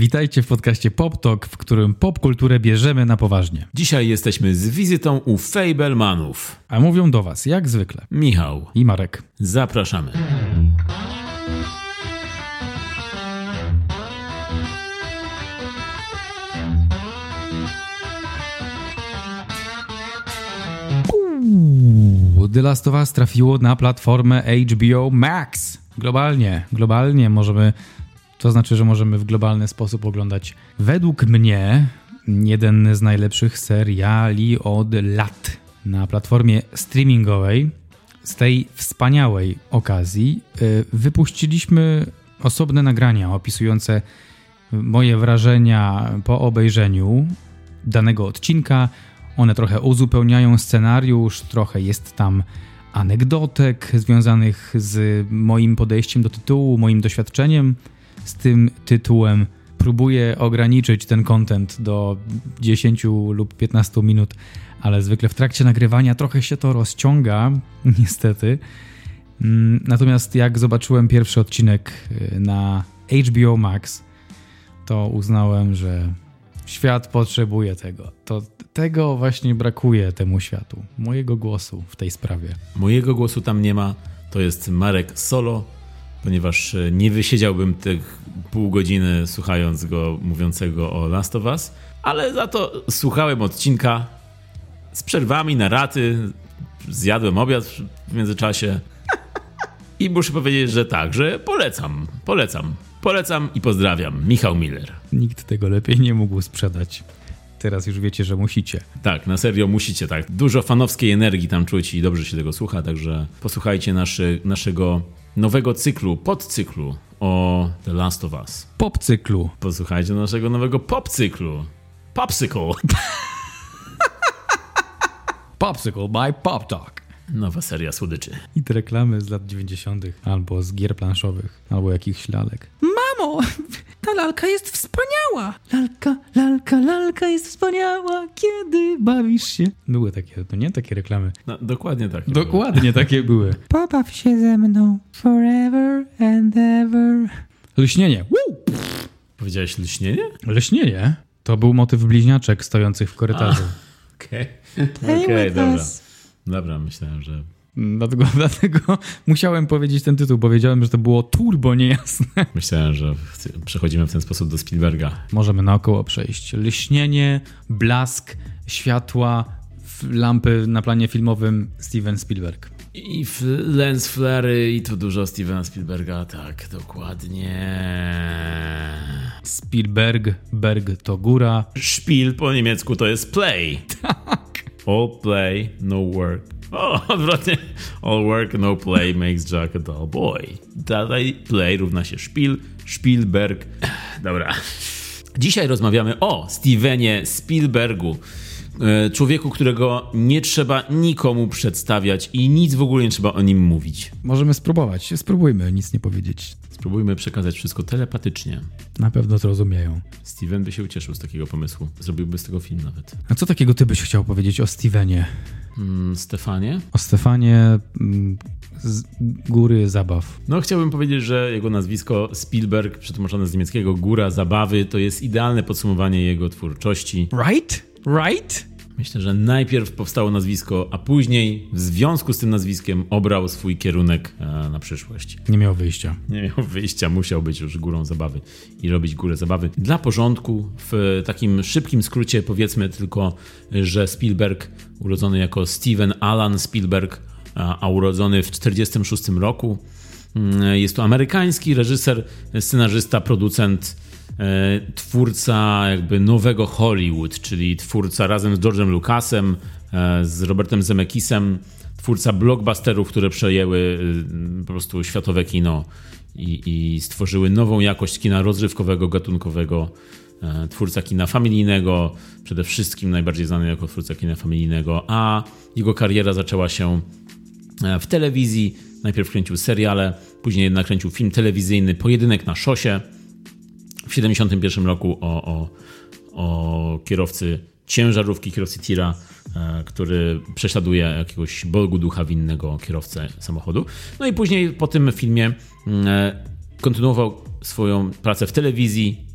Witajcie w podcaście Pop Talk, w którym popkulturę bierzemy na poważnie. Dzisiaj jesteśmy z wizytą u Fablemanów. A mówią do Was, jak zwykle, Michał, i Marek. zapraszamy. Uuu, The Last of Us trafiło na platformę HBO Max. Globalnie, globalnie możemy, to znaczy, że możemy w globalny sposób oglądać według mnie jeden z najlepszych seriali od lat na platformie streamingowej. Z tej wspaniałej okazji y, wypuściliśmy osobne nagrania opisujące moje wrażenia po obejrzeniu danego odcinka. One trochę uzupełniają scenariusz, trochę jest tam anegdotek związanych z moim podejściem do tytułu, moim doświadczeniem z tym tytułem. Próbuję ograniczyć ten content do 10 lub 15 minut, ale zwykle w trakcie nagrywania trochę się to rozciąga, niestety. Mm, Natomiast jak zobaczyłem pierwszy odcinek y, na HBO Max, to uznałem, że świat potrzebuje tego. To tego właśnie brakuje temu światu. Mojego głosu w tej sprawie. Mojego głosu tam nie ma, to jest Marek solo, ponieważ e, nie wysiedziałbym tych pół godziny słuchając go mówiącego o Last of Us, ale za to słuchałem odcinka z przerwami na raty, zjadłem obiad w międzyczasie i muszę powiedzieć, że tak, że polecam, polecam, polecam i pozdrawiam. Michał Miller. Nikt tego lepiej nie mógł sprzedać. Teraz już wiecie, że musicie. Tak, na serio musicie tak. Dużo fanowskiej energii tam czuć i dobrze się tego słucha, także posłuchajcie naszy, naszego nowego cyklu, podcyklu o The Last of Us. Pop cyklu. Posłuchajcie naszego nowego popcyklu. Popsicle. Popsicle by Pop Talk. Nowa seria słodyczy. I te reklamy z lat 90. albo z gier planszowych, albo jakichś lalek. Mamo, ta lalka jest wspaniała. Lalka, lalka, lalka jest wspaniała, kiedy bawisz się. Były takie, no nie takie reklamy. No, dokładnie tak. Dokładnie takie były. Pobaw się ze mną forever and ever. Lśnienie. Woo! Powiedziałeś lśnienie? Lśnienie? To był motyw bliźniaczek stojących w korytarzu. Okej. Okej, dobra. Dobra, myślałem, że... Dlatego, dlatego musiałem powiedzieć ten tytuł, bo wiedziałem, że to było turbo niejasne. Myślałem, że przechodzimy w ten sposób do Spielberga. Możemy naokoło przejść. Lśnienie, blask, światła, lampy na planie filmowym Steven Spielberg. I lens flary i tu dużo Stevena Spielberga, tak, dokładnie. Spielberg, Berg to góra. Szpil po niemiecku to jest play. Tak. All play, no work. O, odwrotnie. All work, no play makes Jack a dull boy. Dalej play równa się szpil, Spielberg. Dobra. Dzisiaj rozmawiamy o Stevenie Spielbergu. E, Człowieku, którego nie trzeba nikomu przedstawiać i nic w ogóle nie trzeba o nim mówić. Możemy spróbować. Spróbujmy nic nie powiedzieć. Spróbujmy przekazać wszystko telepatycznie. Na pewno zrozumieją. Steven by się ucieszył z takiego pomysłu. Zrobiłby z tego film nawet. A co takiego ty byś chciał powiedzieć o Stevenie? Mm, Stefanie? O Stefanie mm, z góry zabaw. No, chciałbym powiedzieć, że jego nazwisko Spielberg, przetłumaczone z niemieckiego Góra Zabawy, to jest idealne podsumowanie jego twórczości. Right? Right? Myślę, że najpierw powstało nazwisko, a później w związku z tym nazwiskiem obrał swój kierunek e, na przyszłość. Nie miał wyjścia. Nie miał wyjścia, musiał być już górą zabawy i robić górę zabawy. Dla porządku, w takim szybkim skrócie powiedzmy tylko, że Spielberg, urodzony jako Steven Alan Spielberg, a urodzony w 1946 roku, mm, jest to amerykański reżyser, scenarzysta, producent, twórca jakby nowego Hollywood, czyli twórca razem z George'em Lucasem, e, z Robertem Zemeckisem, twórca blockbusterów, które przejęły y, po prostu światowe kino i, i stworzyły nową jakość kina rozrywkowego, gatunkowego. E, Twórca kina familijnego, przede wszystkim najbardziej znany jako twórca kina familijnego, a jego kariera zaczęła się e, w telewizji. Najpierw kręcił seriale, później jednak kręcił film telewizyjny Pojedynek na szosie w 1971 roku o, o, o kierowcy ciężarówki, kierowcy tira, e, który prześladuje jakiegoś Bogu ducha winnego kierowcę samochodu. No i później po tym filmie mm, e, kontynuował swoją pracę w telewizji,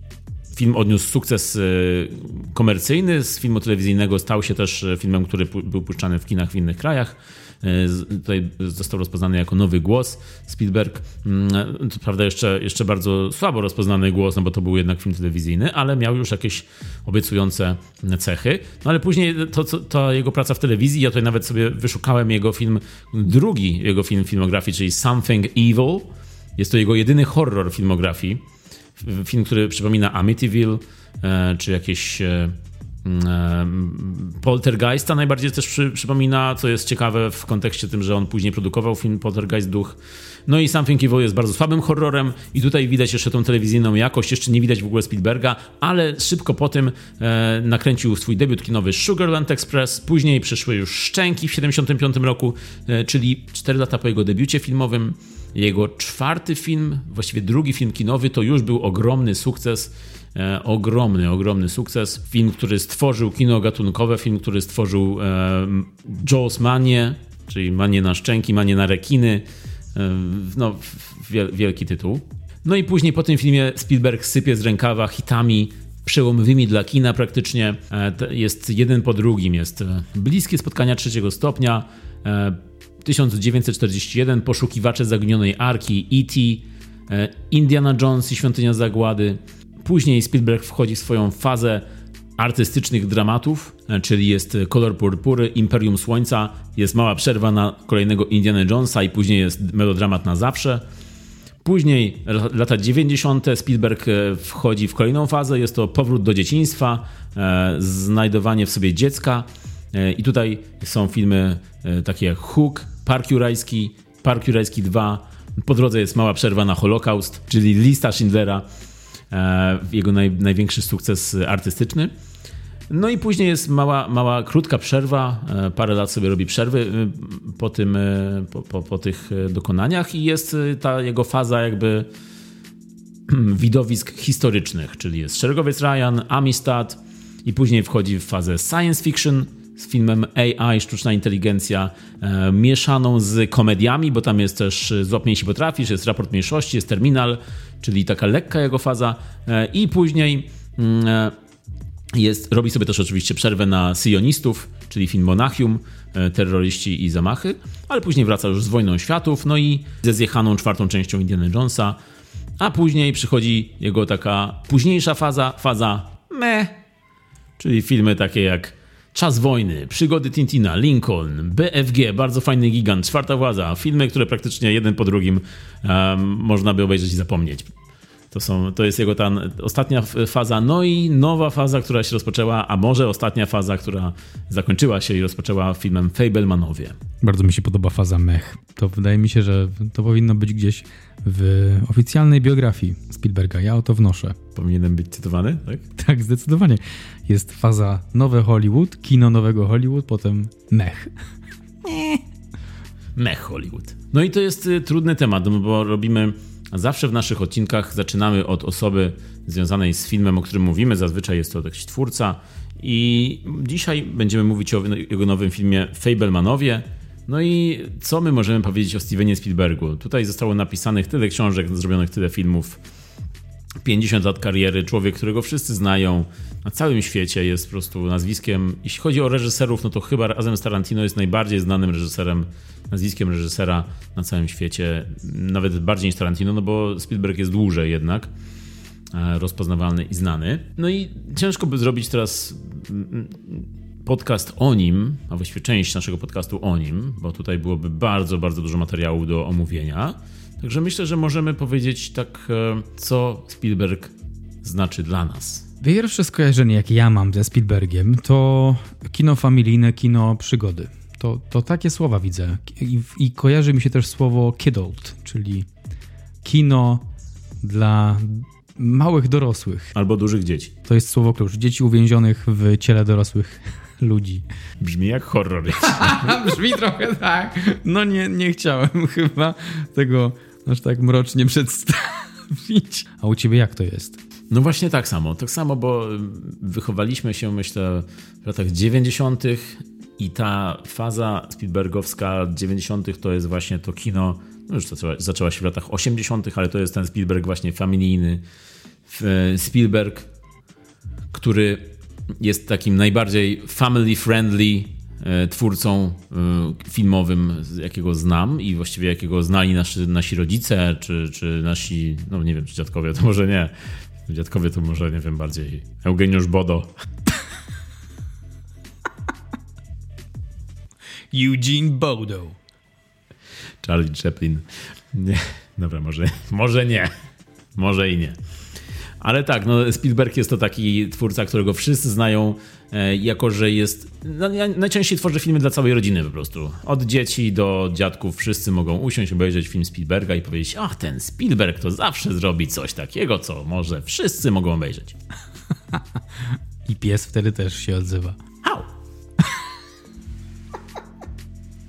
film odniósł sukces komercyjny, z filmu telewizyjnego stał się też filmem, który był puszczany w kinach w innych krajach. Tutaj został rozpoznany jako nowy głos. Spielberg, mm, to prawda, jeszcze, jeszcze bardzo słabo rozpoznany głos, no bo to był jednak film telewizyjny, ale miał już jakieś obiecujące cechy. No ale później to, to, to jego praca w telewizji, ja tutaj nawet sobie wyszukałem jego film, drugi jego film filmografii, czyli Something Evil. Jest to jego jedyny horror filmografii. Film, który przypomina Amityville, e, czy jakieś e, Poltergeista najbardziej też przy, przypomina, co jest ciekawe w kontekście tym, że on później produkował film Poltergeist Duch. No i Something Evil jest bardzo słabym horrorem i tutaj widać jeszcze tą telewizyjną jakość, jeszcze nie widać w ogóle Spielberga, ale szybko po tym e, nakręcił swój debiut kinowy Sugarland Express, później przyszły już Szczęki w 75 roku, e, czyli 4 lata po jego debiucie filmowym. Jego czwarty film, właściwie drugi film kinowy, to już był ogromny sukces E, ogromny, ogromny sukces. Film, który stworzył kino gatunkowe, film, który stworzył e, Jaws Manie, czyli Manie na szczęki, Manie na rekiny. E, no, wielki tytuł. No i później po tym filmie Spielberg sypie z rękawa hitami przełomowymi dla kina praktycznie. Jest jeden po drugim. Jest Bliskie Spotkania Trzeciego Stopnia, 1941, Poszukiwacze Zaginionej Arki, E.T., Indiana Jones i Świątynia Zagłady, Później Spielberg wchodzi w swoją fazę artystycznych dramatów, czyli jest Kolor Purpury, Imperium Słońca, jest mała przerwa na kolejnego Indiana Jonesa i później jest melodramat na zawsze. Później, lata 90., Spielberg e, wchodzi w kolejną fazę, jest to powrót do dzieciństwa, e, znajdowanie w sobie dziecka. E, I tutaj są filmy takie jak Hook, Park Jurajski, Park Jurajski 2. Po drodze jest mała przerwa na Holokaust, czyli lista Schindlera. E, jego naj, największy sukces artystyczny. No i później jest mała, mała, krótka przerwa, e, parę lat sobie robi przerwy e, po, tym, po, po, po tych dokonaniach i jest ta jego faza jakby widowisk historycznych, czyli jest Szeregowiec Ryan, Amistad i później wchodzi w fazę science fiction z filmem AI, sztuczna inteligencja, e, mieszaną z komediami, bo tam jest też Złap się potrafisz, jest raport mniejszości, jest terminal, czyli taka lekka jego faza e, i później mm, e, jest, robi sobie też oczywiście przerwę na Sionistów, czyli film Monachium, e, terroryści i zamachy, ale później wraca już z Wojną Światów, no i ze zjechaną czwartą częścią Indiana Jonesa, a później przychodzi jego taka późniejsza faza, faza me, czyli filmy takie jak Czas wojny, przygody Tintina, Lincoln, BFG, bardzo fajny gigant, czwarta władza, filmy, które praktycznie jeden po drugim um, można by obejrzeć i zapomnieć. To, są, to jest jego ta ostatnia faza, no i nowa faza, która się rozpoczęła, a może ostatnia faza, która zakończyła się i rozpoczęła filmem Fablemanowie. Bardzo mi się podoba faza mech. To wydaje mi się, że to powinno być gdzieś w oficjalnej biografii Spielberga. Ja o to wnoszę. Powinienem być cytowany, tak? Tak, zdecydowanie. Jest faza nowe Hollywood, kino nowego Hollywood, potem mech. Mech Hollywood. No i to jest y, trudny temat, no bo robimy Zawsze w naszych odcinkach zaczynamy od osoby związanej z filmem, o którym mówimy. Zazwyczaj jest to jakiś twórca. I dzisiaj będziemy mówić o jego nowym filmie Fablemanowie. No i co my możemy powiedzieć o Stevenie Spielbergu? Tutaj zostało napisanych tyle książek, zrobionych tyle filmów. 50 lat kariery, człowiek, którego wszyscy znają na całym świecie, jest po prostu nazwiskiem. Jeśli chodzi o reżyserów, no to chyba razem z Tarantino jest najbardziej znanym reżyserem, nazwiskiem reżysera na całym świecie, nawet bardziej niż Tarantino, no bo Spielberg jest dłużej jednak e, rozpoznawalny i znany. No i ciężko by zrobić teraz podcast o nim, a właściwie część naszego podcastu o nim, bo tutaj byłoby bardzo, bardzo dużo materiału do omówienia. Także myślę, że możemy powiedzieć tak, e, co Spielberg znaczy dla nas. Pierwsze skojarzenie, jakie ja mam ze Spielbergiem, to kino familijne, kino przygody. To, to takie słowa widzę. I, I kojarzy mi się też słowo kidult, czyli kino dla małych dorosłych. Albo dużych dzieci. To jest słowo klucz. Dzieci uwięzionych w ciele dorosłych ludzi. Brzmi jak horror. Brzmi trochę tak. No nie, nie chciałem chyba tego aż tak mrocznie przedstawić. A u ciebie jak to jest? No właśnie tak samo. Tak samo, bo wychowaliśmy się, myślę, w latach 90. i ta faza Spielbergowska 90. to jest właśnie to kino, no już zaczęła, zaczęła się w latach 80., ale to jest ten Spielberg właśnie familijny. Spielberg który jest takim najbardziej family friendly e, twórcą e, filmowym, jakiego znam i właściwie jakiego znali nasi, nasi rodzice, czy, czy nasi, no nie wiem, czy dziadkowie, to może nie. Dziadkowie to może, nie wiem, bardziej Eugeniusz Bodo. Eugene Bodo. Charlie Chaplin. Nie, dobra, może, może nie. Może i nie. Ale tak, no Spielberg jest to taki twórca, którego wszyscy znają, e, jako że jest. No, najczęściej tworzy filmy dla całej rodziny po prostu. Od dzieci do dziadków wszyscy mogą usiąść, obejrzeć film Spielberga i powiedzieć: Ach, ten Spielberg to zawsze zrobi coś takiego, co może wszyscy mogą obejrzeć. I pies wtedy też się odzywa. Hał!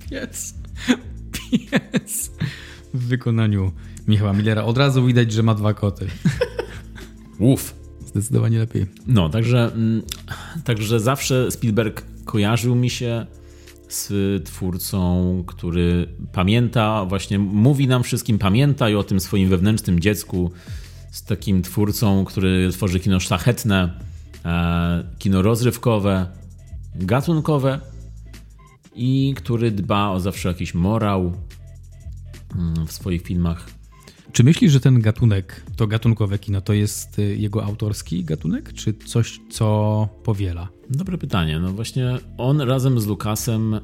pies. Pies. W wykonaniu Michała Millera od razu widać, że ma dwa koty. Uf. Zdecydowanie lepiej. No, także, mm, także zawsze Spielberg kojarzył mi się z twórcą, który pamięta, właśnie mówi nam wszystkim, pamiętaj o tym swoim wewnętrznym dziecku, z takim twórcą, który tworzy kino szlachetne, e, kino rozrywkowe, gatunkowe i który dba o zawsze jakiś morał mm, w swoich filmach. Czy myślisz, że ten gatunek, to gatunkowe kino, to jest y, jego autorski gatunek, czy coś, co powiela? Dobre pytanie. No właśnie on razem z Lukasem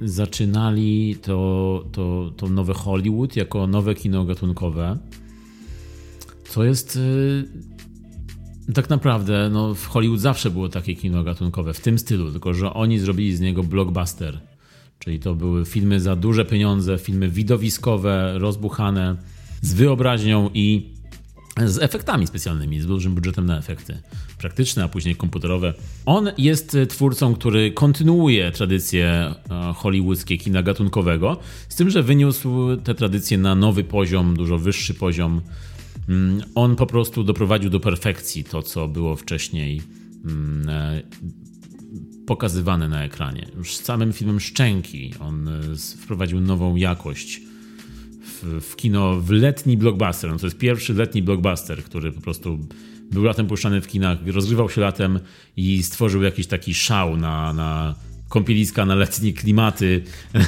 zaczynali to, to, to nowe Hollywood jako nowe kino gatunkowe. Co jest y, tak naprawdę, no w Hollywood zawsze było takie kino gatunkowe w tym stylu, tylko że oni zrobili z niego blockbuster. Czyli to były filmy za duże pieniądze, filmy widowiskowe, rozbuchane z wyobraźnią i z efektami specjalnymi, z dużym budżetem na efekty praktyczne, a później komputerowe. On jest twórcą, który kontynuuje tradycję e, hollywoodzkie kina gatunkowego, z tym, że wyniósł te tradycje na nowy poziom, dużo wyższy poziom. Mm, on po prostu doprowadził do perfekcji to, co było wcześniej mm, e, pokazywane na ekranie. Już z samym filmem Szczęki on e, wprowadził nową jakość w, kino, w letni blockbuster. No to jest pierwszy letni blockbuster, który po prostu był latem puszczany w kinach, rozgrywał się latem i stworzył jakiś taki szał na, na kąpieliska, na letnie klimaty.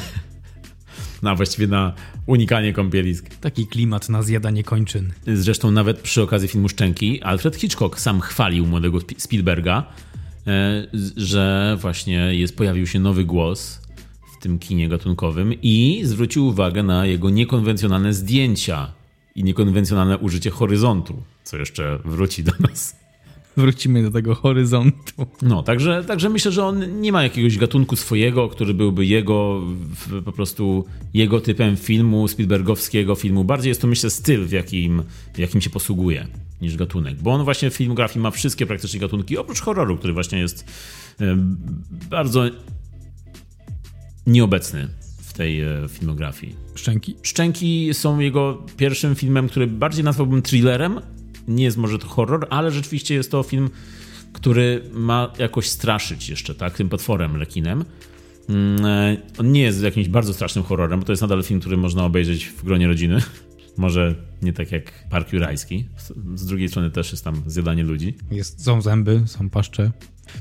na właściwie na unikanie kąpielisk. Taki klimat na zjadanie kończyn. Zresztą nawet przy okazji filmu Szczęki Alfred Hitchcock sam chwalił młodego Spielberga, e, że właśnie jest, pojawił się nowy głos tym kinie gatunkowym i zwrócił uwagę na jego niekonwencjonalne zdjęcia i niekonwencjonalne użycie horyzontu, co jeszcze wróci do nas. Wrócimy do tego horyzontu. No, także, także myślę, że on nie ma jakiegoś gatunku swojego, który byłby jego, po prostu jego typem filmu, Spielbergowskiego filmu. Bardziej jest to, myślę, styl, w jakim, w jakim się posługuje, niż gatunek. Bo on właśnie w filmografii ma wszystkie praktycznie gatunki, oprócz horroru, który właśnie jest bardzo nieobecny w tej e, filmografii. Szczęki? Szczęki są jego pierwszym filmem, który bardziej nazwałbym thrillerem. Nie jest może to horror, ale rzeczywiście jest to film, który ma jakoś straszyć jeszcze, tak? Tym potworem, lekinem. Mm, e, on nie jest jakimś bardzo strasznym horrorem, bo to jest nadal film, który można obejrzeć w gronie rodziny. Może nie tak jak Park Jurajski. Z drugiej strony też jest tam zjadanie ludzi. Jest, są zęby, są paszcze.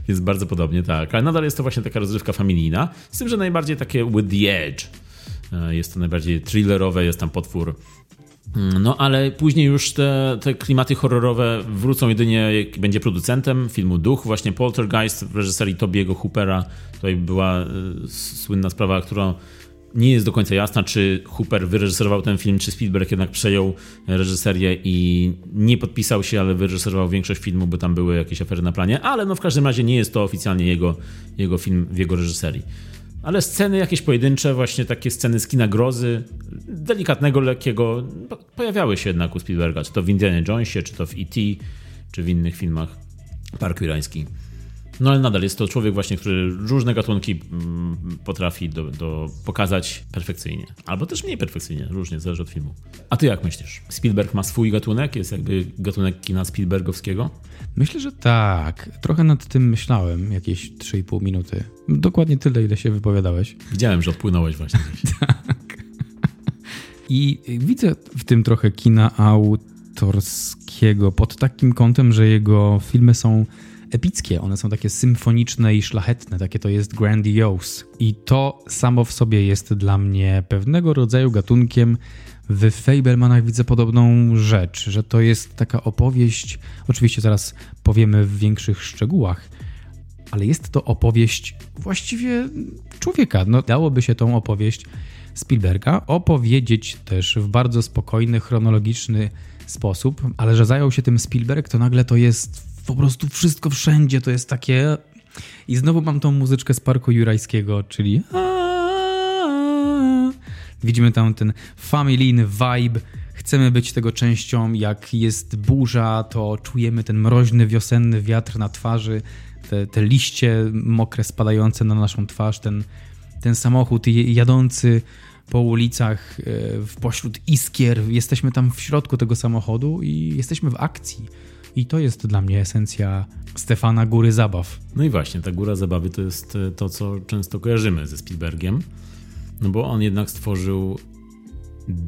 Jest bardzo podobnie, tak. Ale nadal jest to właśnie taka rozrywka familijna. Z tym, że najbardziej takie with the edge. E, jest to najbardziej thrillerowe, jest tam potwór. Mm, no ale później już te, te klimaty horrorowe wrócą jedynie jak będzie producentem filmu Duch, właśnie Poltergeist w reżyserii Tobiego Hoopera. Tutaj była y, słynna sprawa, którą nie jest do końca jasna, czy Hooper wyreżyserował ten film, czy Spielberg jednak przejął reżyserię i nie podpisał się, ale wyreżyserował większość filmu, bo tam były jakieś afery na planie, ale no w każdym razie nie jest to oficjalnie jego, jego film w jego reżyserii. Ale sceny jakieś pojedyncze, właśnie takie sceny z kina grozy, delikatnego, lekkiego, pojawiały się jednak u Spielberga, czy to w Indiana Jonesie, czy to w E.T., czy w innych filmach Park Irański. No ale nadal jest to człowiek właśnie, który różne gatunki mm, potrafi do, do pokazać perfekcyjnie. Albo też mniej perfekcyjnie, różnie, zależy od filmu. A ty jak myślisz? Spielberg ma swój gatunek? Jest jakby gatunek kina Spielbergowskiego? Myślę, że tak. Trochę nad tym myślałem jakieś 3,5 minuty. Dokładnie tyle, ile się wypowiadałeś. Widziałem, że odpłynąłeś właśnie. tak. I widzę w tym trochę kina autorskiego pod takim kątem, że jego filmy są epickie, one są takie symfoniczne i szlachetne, takie to jest grandiose. I to samo w sobie jest dla mnie pewnego rodzaju gatunkiem. W Fablemanach widzę podobną rzecz, że to jest taka opowieść, oczywiście zaraz powiemy w większych szczegółach, ale jest to opowieść właściwie człowieka. No, dałoby się tą opowieść Spielberga opowiedzieć też w bardzo spokojny, chronologiczny sposób, ale że zajął się tym Spielberg, to nagle to jest po prostu wszystko wszędzie, to jest takie... I znowu mam tą muzyczkę z Parku Jurajskiego, czyli... Widzimy tam ten familijny vibe, chcemy być tego częścią, jak jest burza, to czujemy ten mroźny, wiosenny wiatr na twarzy, te, te liście mokre spadające na naszą twarz, ten, ten samochód jadący po ulicach e, w pośród iskier. Jesteśmy tam w środku tego samochodu i jesteśmy w akcji. I to jest dla mnie esencja Stefana Góry Zabaw. No i właśnie, ta Góra Zabawy to jest e, to, co często kojarzymy ze Spielbergiem, no bo on jednak stworzył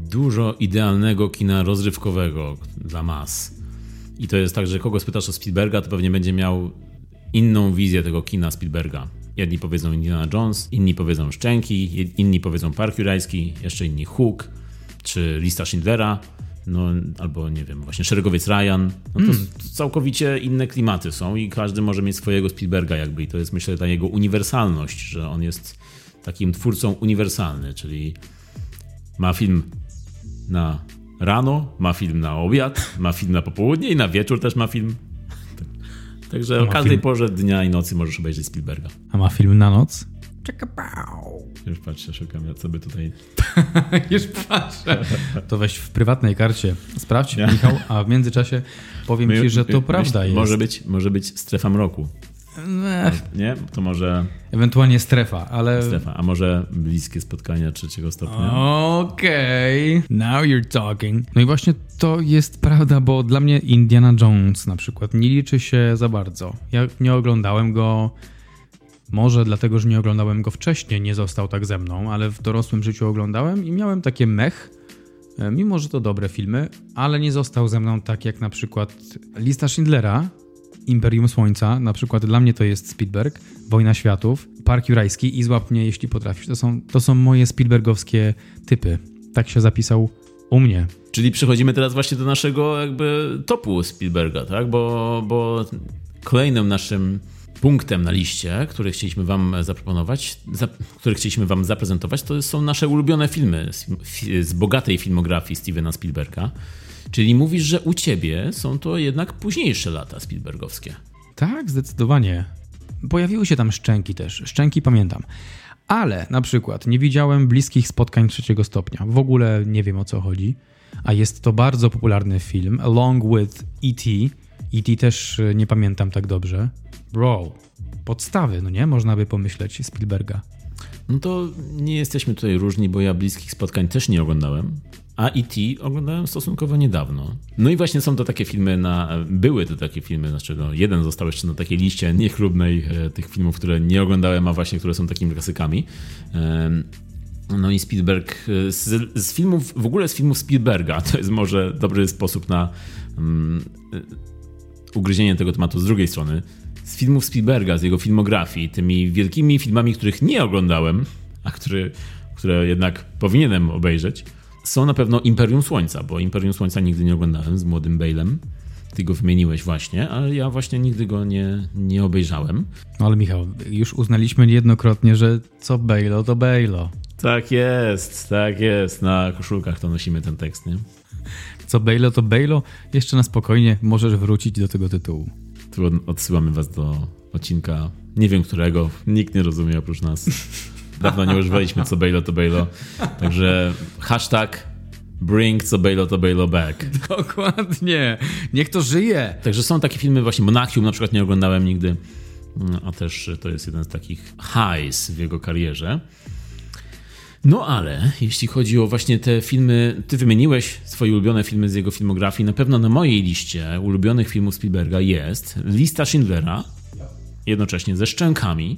dużo idealnego kina rozrywkowego dla mas. I to jest tak, że kogo spytasz o Spielberga, to pewnie będzie miał inną wizję tego kina Spielberga. Jedni powiedzą Indiana Jones, inni powiedzą Szczęki, inni powiedzą Park Jurajski, jeszcze inni Hook, czy Lista Schindlera, no, albo nie wiem, właśnie Szeregowiec Ryan. No to mm. całkowicie inne klimaty są i każdy może mieć swojego Spielberga jakby i to jest myślę ta jego uniwersalność, że on jest takim twórcą uniwersalny, czyli ma film na rano, ma film na obiad, ma film na popołudnie i na wieczór też ma film Także o każdej film... porze dnia i nocy możesz obejrzeć Spielberga. A ma film na noc? Już patrzę, szukam, ja co by tutaj... Już patrzę. To weź w prywatnej karcie, sprawdź, Nie. Michał, a w międzyczasie powiem my, ci, że to my, prawda jest. Może być, może być strefa mroku. Nie? To może. Ewentualnie strefa, ale. Strefa, a może bliskie spotkania trzeciego stopnia. Okej, okay. now you're talking. No i właśnie to jest prawda, bo dla mnie Indiana Jones na przykład nie liczy się za bardzo. Ja nie oglądałem go. Może dlatego, że nie oglądałem go wcześniej, nie został tak ze mną, ale w dorosłym życiu oglądałem i miałem takie mech, e, mimo że to dobre filmy, ale nie został ze mną tak jak na przykład Lista Schindlera, Imperium Słońca, na przykład dla mnie to jest Spielberg, Wojna Światów, Park Jurajski i Złap mnie, jeśli potrafisz. To są, to są moje Spielbergowskie typy. Tak się zapisał u mnie. Czyli przechodzimy teraz właśnie do naszego jakby topu Spielberga, tak? Bo, bo kolejnym naszym punktem na liście, który chcieliśmy wam zaproponować, za, który chcieliśmy wam zaprezentować, to są nasze ulubione filmy z, z bogatej filmografii Stevena Spielberga. Czyli mówisz, że u ciebie są to jednak późniejsze lata Spielbergowskie. Tak, zdecydowanie. Pojawiły się tam szczęki też. Szczęki pamiętam. Ale na przykład nie widziałem bliskich spotkań trzeciego stopnia. W ogóle nie wiem o co chodzi. A jest to bardzo popularny film, along with E.T. E.T. też e, nie pamiętam tak dobrze. Bro, podstawy, no nie? Można by pomyśleć Spielberga. No to nie jesteśmy tutaj różni, bo ja bliskich spotkań też nie oglądałem. A E.T. oglądałem stosunkowo niedawno. No i właśnie są to takie filmy na... Były to takie filmy, znaczy no, jeden został jeszcze na takiej liście niechlubnej e, tych filmów, które nie oglądałem, a właśnie które są takimi klasykami. No i Spielberg e, z, z, filmów, w ogóle z filmów Spielberga, to jest może dobry sposób na um, ugryzienie tego tematu z drugiej strony. Z filmów Spielberga, z jego filmografii, tymi wielkimi filmami, których nie oglądałem, a który, które jednak powinienem obejrzeć, są na pewno Imperium Słońca, bo Imperium Słońca nigdy nie oglądałem z młodym Bale'em. Ty go wymieniłeś właśnie, ale ja właśnie nigdy go nie, nie obejrzałem. No ale Michał, już uznaliśmy niejednokrotnie, że co Bale'o to Bale'o. Tak jest, tak jest. Na koszulkach to nosimy ten tekst, nie? Co Bale'o to Bale'o. Jeszcze na spokojnie możesz wrócić do tego tytułu. Tu odsyłamy was do odcinka, nie wiem którego, nikt nie rozumie oprócz nas. Dawno nie używaliśmy co Bejlo to Bejlo. Także hashtag Bring co Bejlo to Bejlo back. Dokładnie. Niech to żyje. Także są takie filmy, właśnie Monachium na przykład nie oglądałem nigdy, a też to jest jeden z takich highs w jego karierze. No ale jeśli chodzi o właśnie te filmy, ty wymieniłeś swoje ulubione filmy z jego filmografii. Na pewno na mojej liście ulubionych filmów Spielberga jest lista Schindlera, jednocześnie ze Szczękami.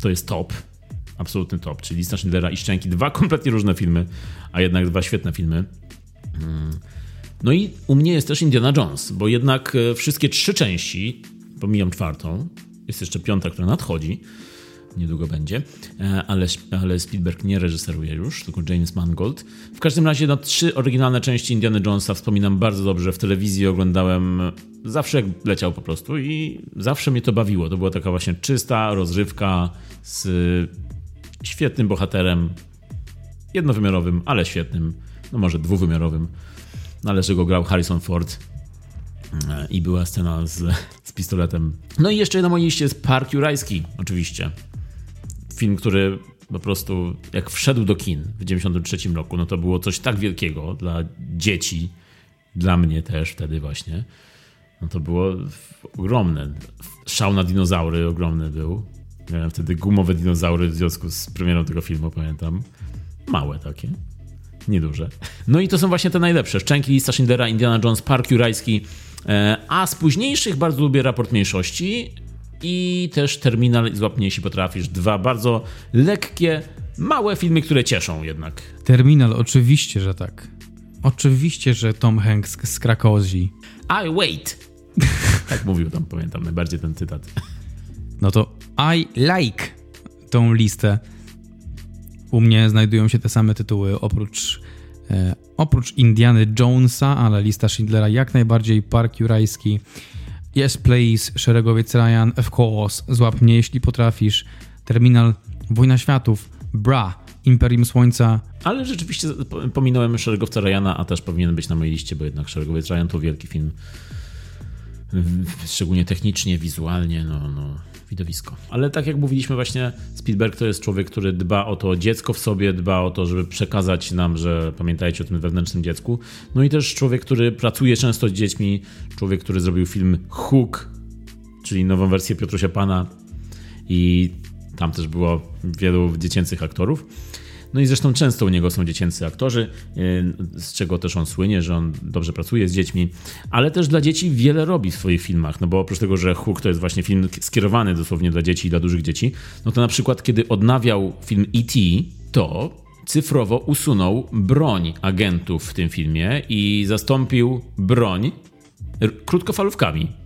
To jest top absolutny top, czyli Lista Schindlera i Szczęki. Dwa kompletnie różne filmy, a jednak dwa świetne filmy. Hmm. No i u mnie jest też Indiana Jones, bo jednak e, wszystkie trzy części pomijam czwartą, jest jeszcze piąta, która nadchodzi, niedługo będzie, e, ale, ale Spielberg nie reżyseruje już, tylko James Mangold. W każdym razie no, trzy oryginalne części Indiana Jonesa wspominam bardzo dobrze. W telewizji oglądałem zawsze jak leciał po prostu i zawsze mnie to bawiło. To była taka właśnie czysta rozrywka z świetnym bohaterem, jednowymiarowym, ale świetnym, no może dwuwymiarowym, no ale że go grał Harrison Ford e, i była scena z, z pistoletem. No i jeszcze na mojej liście jest Park Jurajski, oczywiście film, który po prostu jak wszedł do kin w 93 roku, no to było coś tak wielkiego dla dzieci, dla mnie też wtedy właśnie. No to było ogromne. Szał na dinozaury ogromny był. Miałem wtedy gumowe dinozaury w związku z premierą tego filmu, pamiętam. Małe takie. Nieduże. No i to są właśnie te najlepsze. Szczęki Lista Schindlera, Indiana Jones, Park Jurajski. E, a z późniejszych bardzo lubię Raport Mniejszości i też Terminal Złap mnie, jeśli potrafisz. Dwa bardzo lekkie, małe filmy, które cieszą jednak. Terminal, oczywiście, że tak. Oczywiście, że Tom Hanks z Krakowzi. I wait. tak mówił tam, pamiętam najbardziej ten cytat. No to I like tą listę. U mnie znajdują się te same tytuły oprócz e, oprócz Indiany Jonesa, ale lista Schindlera jak najbardziej Park Jurajski, Yes Please, Szeregowiec Ryan, Of Course, Złap mnie jeśli potrafisz, Terminal, Wojna Światów, Bra, Imperium Słońca. Ale rzeczywiście pominąłem Szeregowca Ryana, a też powinien być na mojej liście, bo jednak Szeregowiec Ryan to wielki film. Szczególnie technicznie, wizualnie, no, no widowisko. Ale tak jak mówiliśmy właśnie, Spielberg to jest człowiek, który dba o to dziecko w sobie, dba o to, żeby przekazać nam, że pamiętajcie o tym wewnętrznym dziecku. No i też człowiek, który pracuje często z dziećmi, człowiek, który zrobił film Hook, czyli nową wersję Piotrusia Pana i tam też było wielu dziecięcych aktorów. No i zresztą często u niego są dziecięcy aktorzy, y, z czego też on słynie, że on dobrze pracuje z dziećmi, ale też dla dzieci wiele robi w swoich filmach, no bo oprócz tego, że Hook to jest właśnie film skierowany dosłownie dla dzieci i dla dużych dzieci, no to na przykład kiedy odnawiał film E.T., to cyfrowo usunął broń agentów w tym filmie i zastąpił broń krótkofalówkami.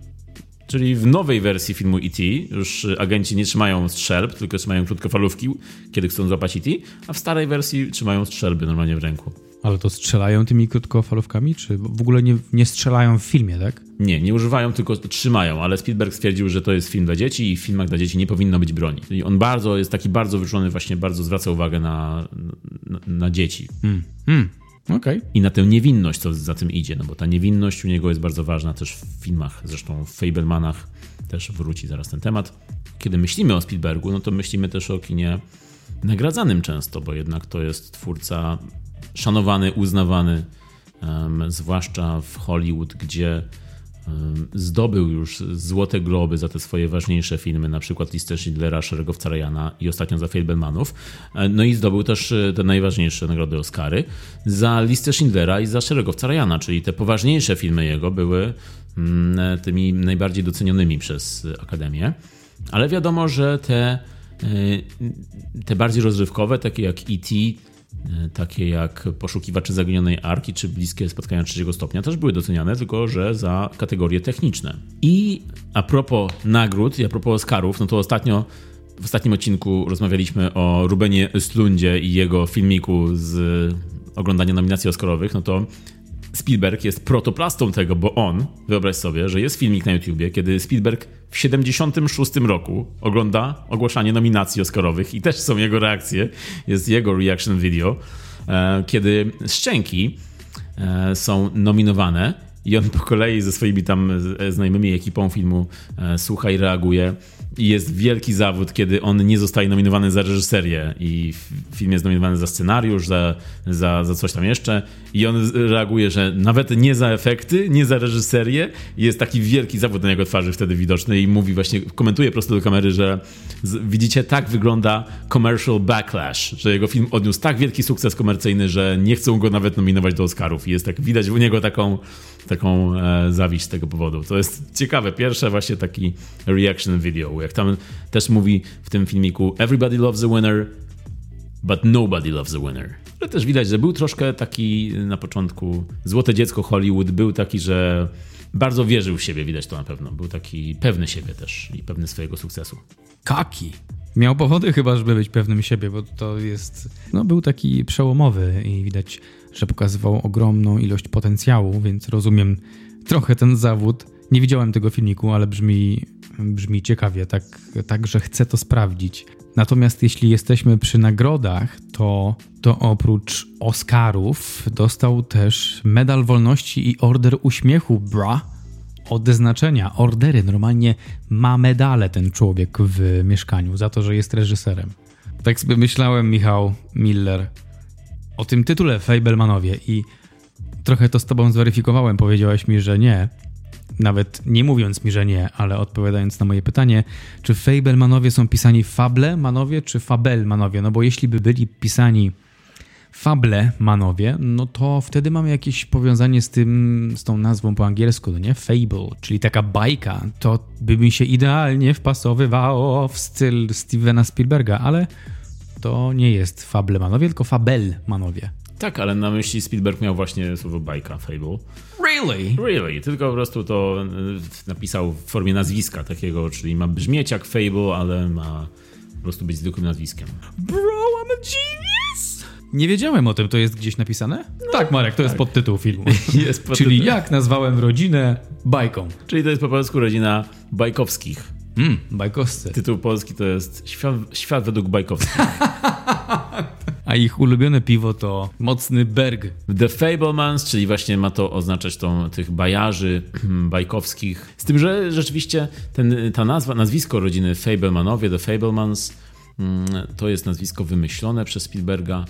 Czyli w nowej wersji filmu E.T. już agenci nie trzymają strzelb, tylko trzymają krótkofalówki, kiedy chcą złapać E.T., a w starej wersji trzymają strzelby normalnie w ręku. Ale to strzelają tymi krótkofalówkami, czy w ogóle nie, nie strzelają w filmie, tak? Nie, nie używają, tylko trzymają, ale Spielberg stwierdził, że to jest film dla dzieci i w filmach dla dzieci nie powinno być broni. I on bardzo, jest taki bardzo wyczulony, właśnie bardzo zwraca uwagę na, na, na dzieci. Mm. Mm. Okay. I na tę niewinność, co za tym idzie, no bo ta niewinność u niego jest bardzo ważna też w filmach, zresztą w Fablemanach też wróci zaraz ten temat. Kiedy myślimy o Spielbergu, no to myślimy też o kinie nagradzanym często, bo jednak to jest twórca szanowany, uznawany, um, zwłaszcza w Hollywood, gdzie zdobył już Złote Globy za te swoje ważniejsze filmy, na przykład Listę Schindlera, Szeregowca Ryana i ostatnio za Fablemanów. E, no i zdobył też e, te najważniejsze nagrody Oscary za Listę Schindlera i za Szeregowca Ryana, czyli te poważniejsze filmy jego były mm, e, tymi najbardziej docenionymi przez Akademię. Ale wiadomo, że te, te bardziej rozrywkowe, takie jak E.T., takie jak Poszukiwacze Zaginionej Arki czy Bliskie Spotkania Trzeciego Stopnia też były doceniane, tylko że za kategorie techniczne. I a propos nagród i a propos Oscarów, no to ostatnio w ostatnim odcinku rozmawialiśmy o Rubenie Östlundzie i jego filmiku z oglądania nominacji Oscarowych, no to Spielberg jest protoplastą tego, bo on, wyobraź sobie, że jest filmik na YouTubie, kiedy Spielberg w 76 roku ogląda ogłaszanie nominacji Oscarowych i też są jego reakcje, jest jego reaction video, e, kiedy Szczęki e, są nominowane i on po kolei ze swoimi tam znajomymi ekipą filmu e, słucha i reaguje jest wielki zawód, kiedy on nie zostaje nominowany za reżyserię. I film jest nominowany za scenariusz, za, za, za coś tam jeszcze. I on reaguje, że nawet nie za efekty, nie za reżyserię. Jest taki wielki zawód na jego twarzy wtedy widoczny i mówi właśnie, komentuje prosto do kamery, że widzicie, tak wygląda commercial backlash, że jego film odniósł tak wielki sukces komercyjny, że nie chcą go nawet nominować do Oscarów. I jest tak, widać u niego taką, taką e, zawiść z tego powodu. To jest ciekawe, pierwsze właśnie taki reaction video, jak tam też mówi w tym filmiku Everybody loves a winner, but nobody loves a winner. Ale też widać, że był troszkę taki na początku złote dziecko Hollywood, był taki, że bardzo wierzył w siebie, widać to na pewno. Był taki pewny siebie też i pewny swojego sukcesu. Kaki. Miał powody chyba, żeby być pewnym siebie, bo to jest. No, był taki przełomowy i widać, że pokazywał ogromną ilość potencjału, więc rozumiem trochę ten zawód. Nie widziałem tego filmiku, ale brzmi, brzmi ciekawie, tak, tak, że chcę to sprawdzić. Natomiast jeśli jesteśmy przy nagrodach, to, to oprócz Oscarów dostał też Medal Wolności i Order Uśmiechu, bra odznaczenia, ordery. Normalnie ma medale ten człowiek w mieszkaniu za to, że jest reżyserem. Tak sobie myślałem, Michał Miller, o tym tytule Fablemanowie i trochę to z tobą zweryfikowałem. Powiedziałeś mi, że nie. Nawet nie mówiąc mi, że nie, ale odpowiadając na moje pytanie, czy Fablemanowie są pisani Fablemanowie czy Fabelmanowie? No bo jeśli by byli pisani fable manowie, no to wtedy mamy jakieś powiązanie z tym, z tą nazwą po angielsku, no nie? Fable, czyli taka bajka. To by mi się idealnie wpasowywało w styl Stevena Spielberga, ale to nie jest fable manowie, tylko fabel manowie. Tak, ale na myśli Spielberg miał właśnie słowo bajka, Fable. Really? Really, tylko po prostu to e, napisał w formie nazwiska takiego, czyli ma brzmieć jak Fable, ale ma po prostu być zwykłym nazwiskiem. Bro, I'm a genius! Nie wiedziałem o tym, to jest gdzieś napisane? No, tak, Marek, to tak. jest podtytuł filmu. jest podtytuł. Czyli jak nazwałem rodzinę bajką. Czyli to jest po polsku rodzina bajkowskich. Mm, bajkowscy. Tytuł polski to jest Świat, świat według bajkowskich. A ich ulubione piwo to mocny Berg. The Fablemans, czyli właśnie ma to oznaczać tą, tych bajarzy bajkowskich. Z tym, że rzeczywiście ten, ta nazwa, nazwisko rodziny Fablemanowie, The Fablemans, mm, to jest nazwisko wymyślone przez Spielberga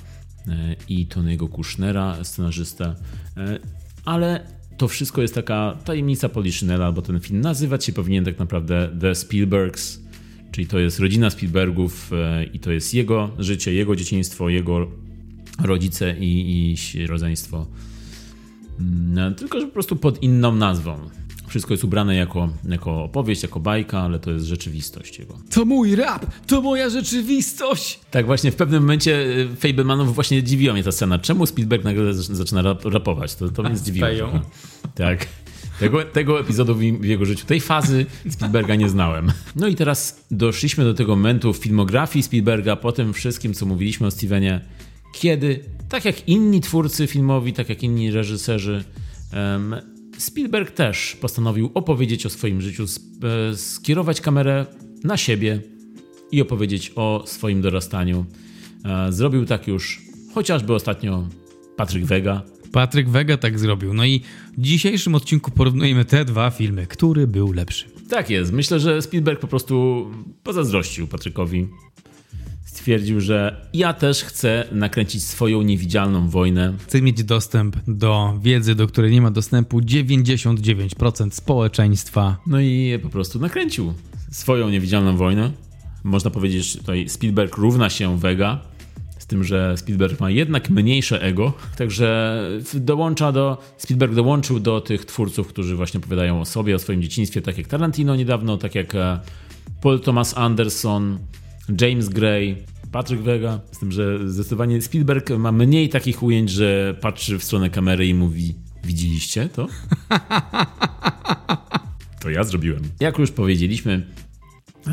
E, i Tony'ego Kushnera, scenarzysta, e, ale to wszystko jest taka tajemnica Poliszynela, bo ten film nazywać się powinien tak naprawdę The Spielbergs, czyli to jest rodzina Spielbergów e, i to jest jego życie, jego dzieciństwo, jego rodzice i, i rodzeństwo. Mm, tylko, że po prostu pod inną nazwą. Wszystko jest ubrane jako, jako opowieść, jako bajka, ale to jest rzeczywistość jego. To mój rap! To moja rzeczywistość! Tak, właśnie w pewnym momencie y, Fablemanów właśnie dziwiła mnie ta scena. Czemu Spielberg nagle zaczyna rap, rapować? To, to mnie zdziwiło. Tak. Tego, tego epizodu w jego życiu, tej fazy Spielberga nie znałem. No i teraz doszliśmy do tego momentu w filmografii Spielberga, po tym wszystkim, co mówiliśmy o Stevenie, kiedy, tak jak inni twórcy filmowi, tak jak inni reżyserzy, um, Spielberg też postanowił opowiedzieć o swoim życiu, e, skierować kamerę na siebie i opowiedzieć o swoim dorastaniu. E, zrobił tak już chociażby ostatnio Patryk Wega. Patryk Wega tak zrobił. No i w dzisiejszym odcinku porównujemy te dwa filmy. Który był lepszy? Tak jest. Myślę, że Spielberg po prostu pozazdrościł Patrykowi stwierdził, że ja też chcę nakręcić swoją niewidzialną wojnę. Chcę mieć dostęp do wiedzy, do której nie ma dostępu 99% społeczeństwa. No i po prostu nakręcił swoją niewidzialną wojnę. Można powiedzieć, że tutaj Spielberg równa się Vega, z tym, że Spielberg ma jednak mniejsze ego, także dołącza do, Spielberg dołączył do tych twórców, którzy właśnie opowiadają o sobie, o swoim dzieciństwie, tak jak Tarantino niedawno, tak jak e, Paul Thomas Anderson, James Gray, Patryk Wega, z tym, że zdecydowanie Spielberg ma mniej takich ujęć, że patrzy w stronę kamery i mówi widzieliście to? to ja zrobiłem. Jak już powiedzieliśmy,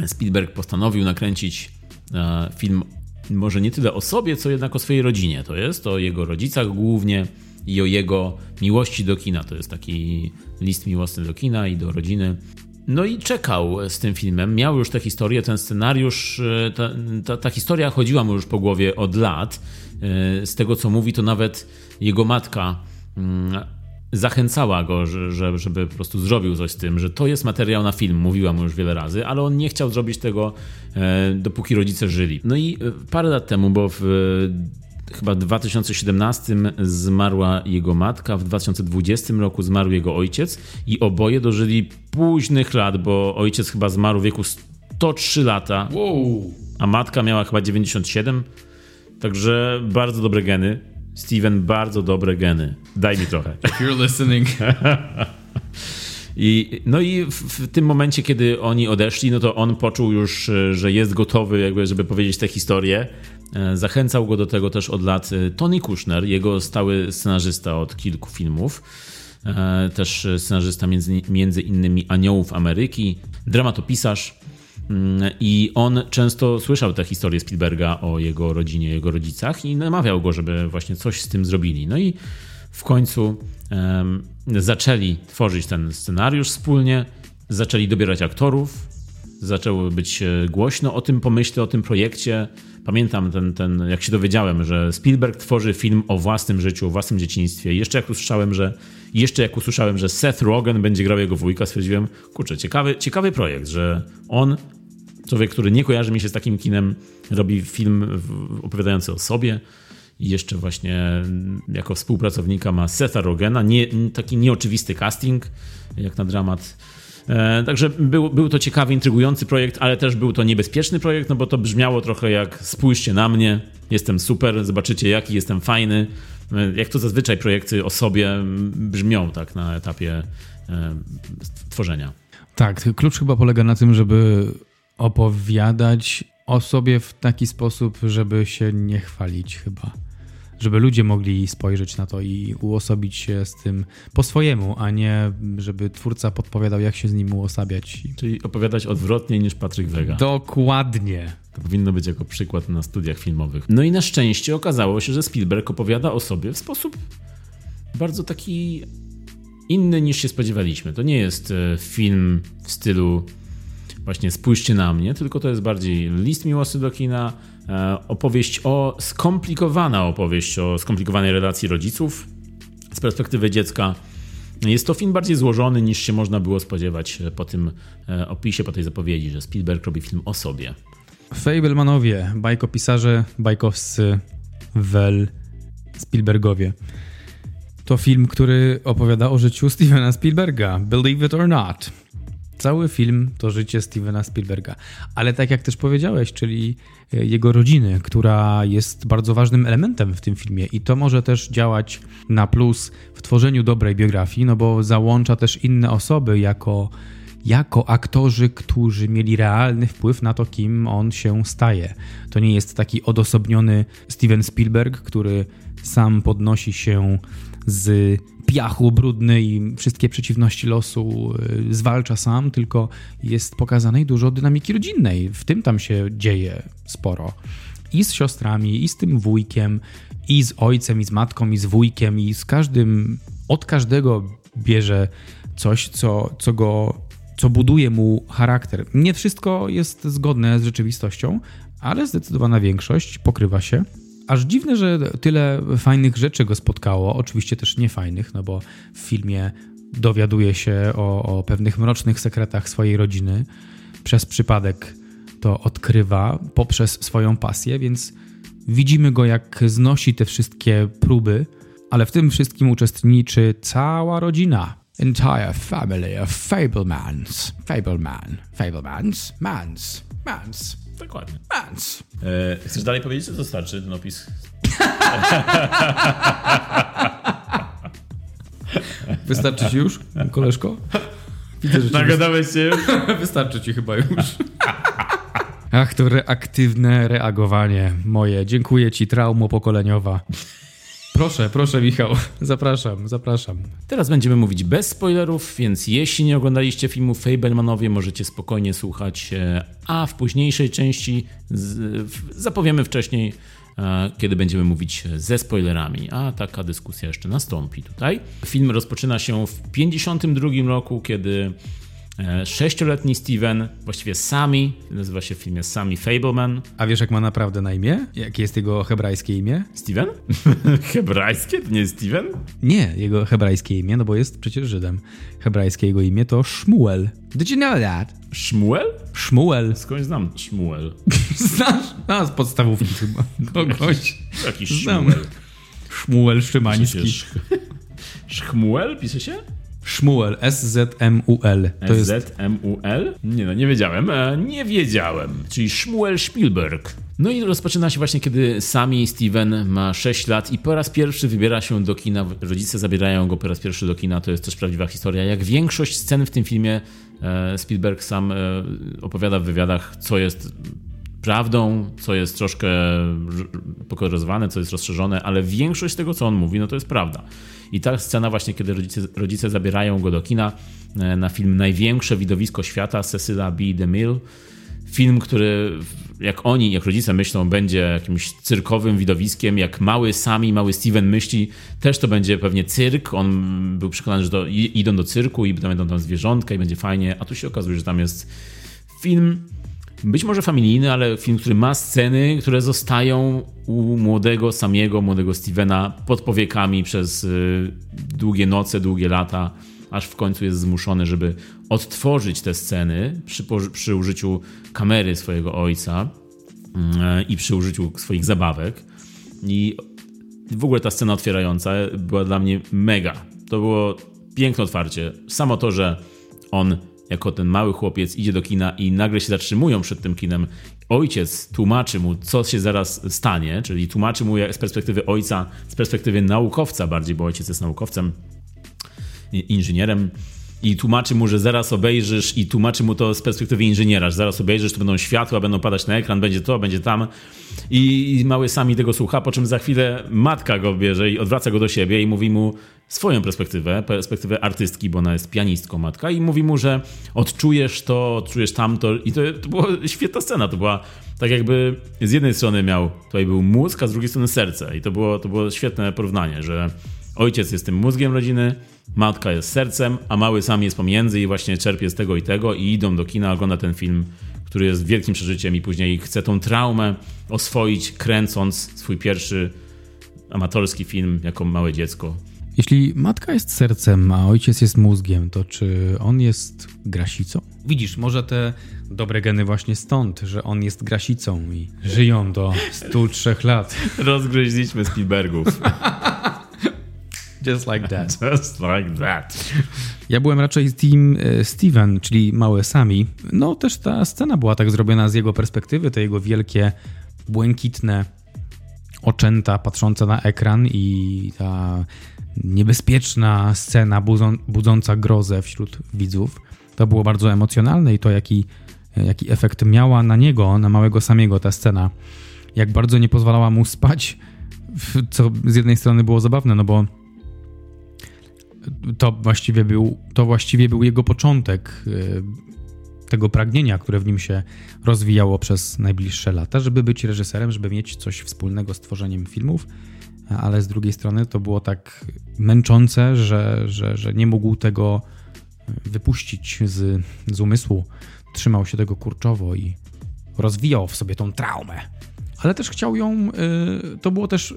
Spielberg postanowił nakręcić e, film może nie tyle o sobie, co jednak o swojej rodzinie. To jest o jego rodzicach głównie i o jego miłości do kina. To jest taki list miłosny do kina i do rodziny. No i czekał z tym filmem. Miał już tę historię, ten scenariusz, e, ta, ta, ta, historia chodziła mu już po głowie od lat. E, z tego co mówi, to nawet jego matka mm, zachęcała go, że, żeby po prostu zrobił coś z tym, że to jest materiał na film, mówiła mu już wiele razy, ale on nie chciał zrobić tego, e, dopóki rodzice żyli. No i parę lat temu, bo w chyba w 2017 zmarła jego matka, w 2020 roku zmarł jego ojciec i oboje dożyli późnych lat, bo ojciec chyba zmarł w wieku 103 lata, wow. a matka miała chyba 97. Także bardzo dobre geny. Steven, bardzo dobre geny. Daj mi trochę. If you're listening. I, no i w, w, tym momencie, kiedy oni odeszli, no to on poczuł już, że jest gotowy, jakby, żeby powiedzieć tę historię. E, zachęcał go do tego też od lat e, Tony Kushner, jego stały scenarzysta od kilku filmów. E, też scenarzysta między, między innymi Aniołów Ameryki, dramatopisarz. Mm, I on często słyszał te historie Spielberga o jego rodzinie, jego rodzicach i namawiał go, żeby właśnie coś z tym zrobili. No i w końcu um, zaczęli tworzyć ten scenariusz wspólnie, zaczęli dobierać aktorów, zaczęło być głośno o tym pomyśle, o tym projekcie. Pamiętam ten, ten, jak się dowiedziałem, że Spielberg tworzy film o własnym życiu, o własnym dzieciństwie. Jeszcze jak usłyszałem, że, jeszcze jak usłyszałem, że Seth Rogen będzie grał jego wujka, stwierdziłem, kurczę, ciekawy, ciekawy projekt, że on, człowiek, który nie kojarzy mi się z takim kinem, robi film opowiadający o sobie i jeszcze właśnie jako współpracownika ma Setha Rogena, nie, taki nieoczywisty casting, jak na dramat także był, był to ciekawy, intrygujący projekt, ale też był to niebezpieczny projekt, no bo to brzmiało trochę jak spójrzcie na mnie, jestem super, zobaczycie jaki jestem fajny. E, jak to zazwyczaj projekty o sobie brzmią tak na etapie e, tworzenia. Tak, klucz chyba polega na tym, żeby opowiadać o sobie w taki sposób, żeby się nie chwalić chyba żeby ludzie mogli spojrzeć na to i uosobić się z tym po swojemu, a nie żeby twórca podpowiadał, jak się z nim uosabiać. Czyli opowiadać odwrotnie niż Patryk Wega. Dokładnie. To powinno być jako przykład na studiach filmowych. No i na szczęście okazało się, że Spielberg opowiada o sobie w sposób bardzo taki inny niż się spodziewaliśmy. To nie jest e, film w stylu właśnie spójrzcie na mnie, tylko to jest bardziej list miłosny do kina, E, opowieść o skomplikowana opowieść o skomplikowanej relacji rodziców z perspektywy dziecka. Jest to film bardziej złożony niż się można było spodziewać po tym e, opisie, po tej zapowiedzi, że Spielberg robi film o sobie. Fablemanowie, bajkopisarze, bajkowscy, Wel, Spielbergowie. To film, który opowiada o życiu Stevena Spielberga. Believe it or not. Cały film to życie Stevena Spielberga. Ale tak jak też powiedziałeś, czyli e, jego rodziny, która jest bardzo ważnym elementem w tym filmie i to może też działać na plus w tworzeniu dobrej biografii, no bo załącza też inne osoby jako, jako aktorzy, którzy mieli realny wpływ na to, kim on się staje. To nie jest taki odosobniony Steven Spielberg, który sam podnosi się z piachu brudny i wszystkie przeciwności losu y, zwalcza sam, tylko jest pokazanej dużo dynamiki rodzinnej. W tym tam się dzieje sporo. I z siostrami, i z tym wujkiem, i z ojcem, i z matką, i z wujkiem, i z każdym, od każdego bierze coś, co, co go, co buduje mu charakter. Nie wszystko jest zgodne z rzeczywistością, ale zdecydowana większość pokrywa się. Aż dziwne, że tyle fajnych rzeczy go spotkało. Oczywiście też niefajnych, no bo w filmie dowiaduje się o, o pewnych mrocznych sekretach swojej rodziny. Przez przypadek to odkrywa poprzez swoją pasję, więc widzimy go, jak znosi te wszystkie próby, ale w tym wszystkim uczestniczy cała rodzina. Entire family of Fablemans. Fableman. Fablemans. Mans. Mans. Dokładnie. Mans. E, chcesz dalej powiedzieć, czy to starczy ten opis? Wystarczy ci już, koleżko? Widzę, że Nagadałeś się już? Wystarczy ci chyba już. Ach, to reaktywne reagowanie moje. Dziękuję ci, traumo pokoleniowa. Proszę, proszę Michał, zapraszam, zapraszam. Teraz będziemy mówić bez spoilerów, więc jeśli nie oglądaliście filmu Fablemanowie, możecie spokojnie słuchać, e, a w późniejszej części zapowiemy wcześniej, e, kiedy będziemy mówić ze spoilerami, a taka dyskusja jeszcze nastąpi tutaj. Film rozpoczyna się w 1952 roku, kiedy sześcioletni Steven, właściwie Sami, nazywa się w filmie Sami Fableman. A wiesz, jak ma naprawdę na imię? Jakie jest jego hebrajskie imię? Steven? hebrajskie? To nie jest Steven? Nie, jego hebrajskie imię, no bo jest przecież Żydem. Hebrajskie jego imię to Shmuel. Did you know that? Shmuel? Shmuel. Skądś znam Shmuel. Znasz? No, z podstawówki chyba. Kogoś. Jakiś Shmuel. Shmuel Szymański. Szmuel pisze się? Szmuel, S-Z-M-U-L. S-Z-M-U-L? Nie no, nie wiedziałem. E, nie wiedziałem. Czyli Szmuel Spielberg. No i rozpoczyna się właśnie, kiedy sami Steven ma 6 lat i po raz pierwszy wybiera się do kina. Rodzice zabierają go po raz pierwszy do kina. To jest też prawdziwa historia. Jak większość scen w tym filmie, e, Spielberg sam e, opowiada w wywiadach, co jest prawdą, co jest troszkę pokoloryzowane, co jest rozszerzone, ale większość tego, co on mówi, no to jest prawda. I ta scena właśnie, kiedy rodzice, rodzice zabierają go do kina e, na film Największe widowisko świata Cecila B. DeMille, film, który jak oni, jak rodzice myślą, będzie jakimś cyrkowym widowiskiem, jak mały Sami, mały Steven myśli, też to będzie pewnie cyrk. On był przekonany, że do, idą do cyrku i będą tam zwierzątka i będzie fajnie, a tu się okazuje, że tam jest film być może familijny, ale film, który ma sceny, które zostają u młodego Samiego, młodego Stevena pod powiekami przez y, długie noce, długie lata, aż w końcu jest zmuszony, żeby odtworzyć te sceny przy, przy użyciu kamery swojego ojca y, i przy użyciu swoich zabawek. I w ogóle ta scena otwierająca była dla mnie mega. To było piękne otwarcie. Samo to, że on jako ten mały chłopiec idzie do kina i nagle się zatrzymują przed tym kinem. Ojciec tłumaczy mu, co się zaraz stanie, czyli tłumaczy mu z perspektywy ojca, z perspektywy naukowca bardziej, bo ojciec jest naukowcem, inżynierem i tłumaczy mu, że zaraz obejrzysz i tłumaczy mu to z perspektywy inżyniera, że zaraz obejrzysz, to będą światła, będą padać na ekran, będzie to, będzie tam i mały sami tego słucha, po czym za chwilę matka go bierze i odwraca go do siebie i mówi mu swoją perspektywę, perspektywę artystki, bo ona jest pianistką matka i mówi mu, że odczujesz to, odczujesz tamto. I to, to była świetna scena, to była tak jakby z jednej strony miał, tutaj był mózg, a z drugiej strony serce. I to było, to było świetne porównanie, że ojciec jest tym mózgiem rodziny, matka jest sercem, a mały sam jest pomiędzy i właśnie czerpie z tego i tego i idą do kina, ogląda ten film, który jest wielkim przeżyciem i później chce tą traumę oswoić, kręcąc swój pierwszy amatorski film jako małe dziecko. Jeśli matka jest sercem, a ojciec jest mózgiem, to czy on jest grasicą? Widzisz, może te dobre geny właśnie stąd, że on jest grasicą i żyją do 103 lat. Rozgryźliśmy Spielbergów. Just like that. Just like that. Ja byłem raczej team e, Steven, czyli małe Sami. No też ta scena była tak zrobiona z jego perspektywy, te jego wielkie, błękitne oczęta patrzące na ekran i ta niebezpieczna scena budząca grozę wśród widzów. To było bardzo emocjonalne i to jaki, jaki efekt miała na niego, na małego Samiego ta scena. Jak bardzo nie pozwalała mu spać, co z jednej strony było zabawne, no bo to właściwie był, to właściwie był jego początek e, tego pragnienia, które w nim się rozwijało przez najbliższe lata, żeby być reżyserem, żeby mieć coś wspólnego z tworzeniem filmów, ale z drugiej strony to było tak męczące, że, że, że nie mógł tego wypuścić z, z umysłu. Trzymał się tego kurczowo i rozwijał w sobie tą traumę. Ale też chciał ją, e, to było też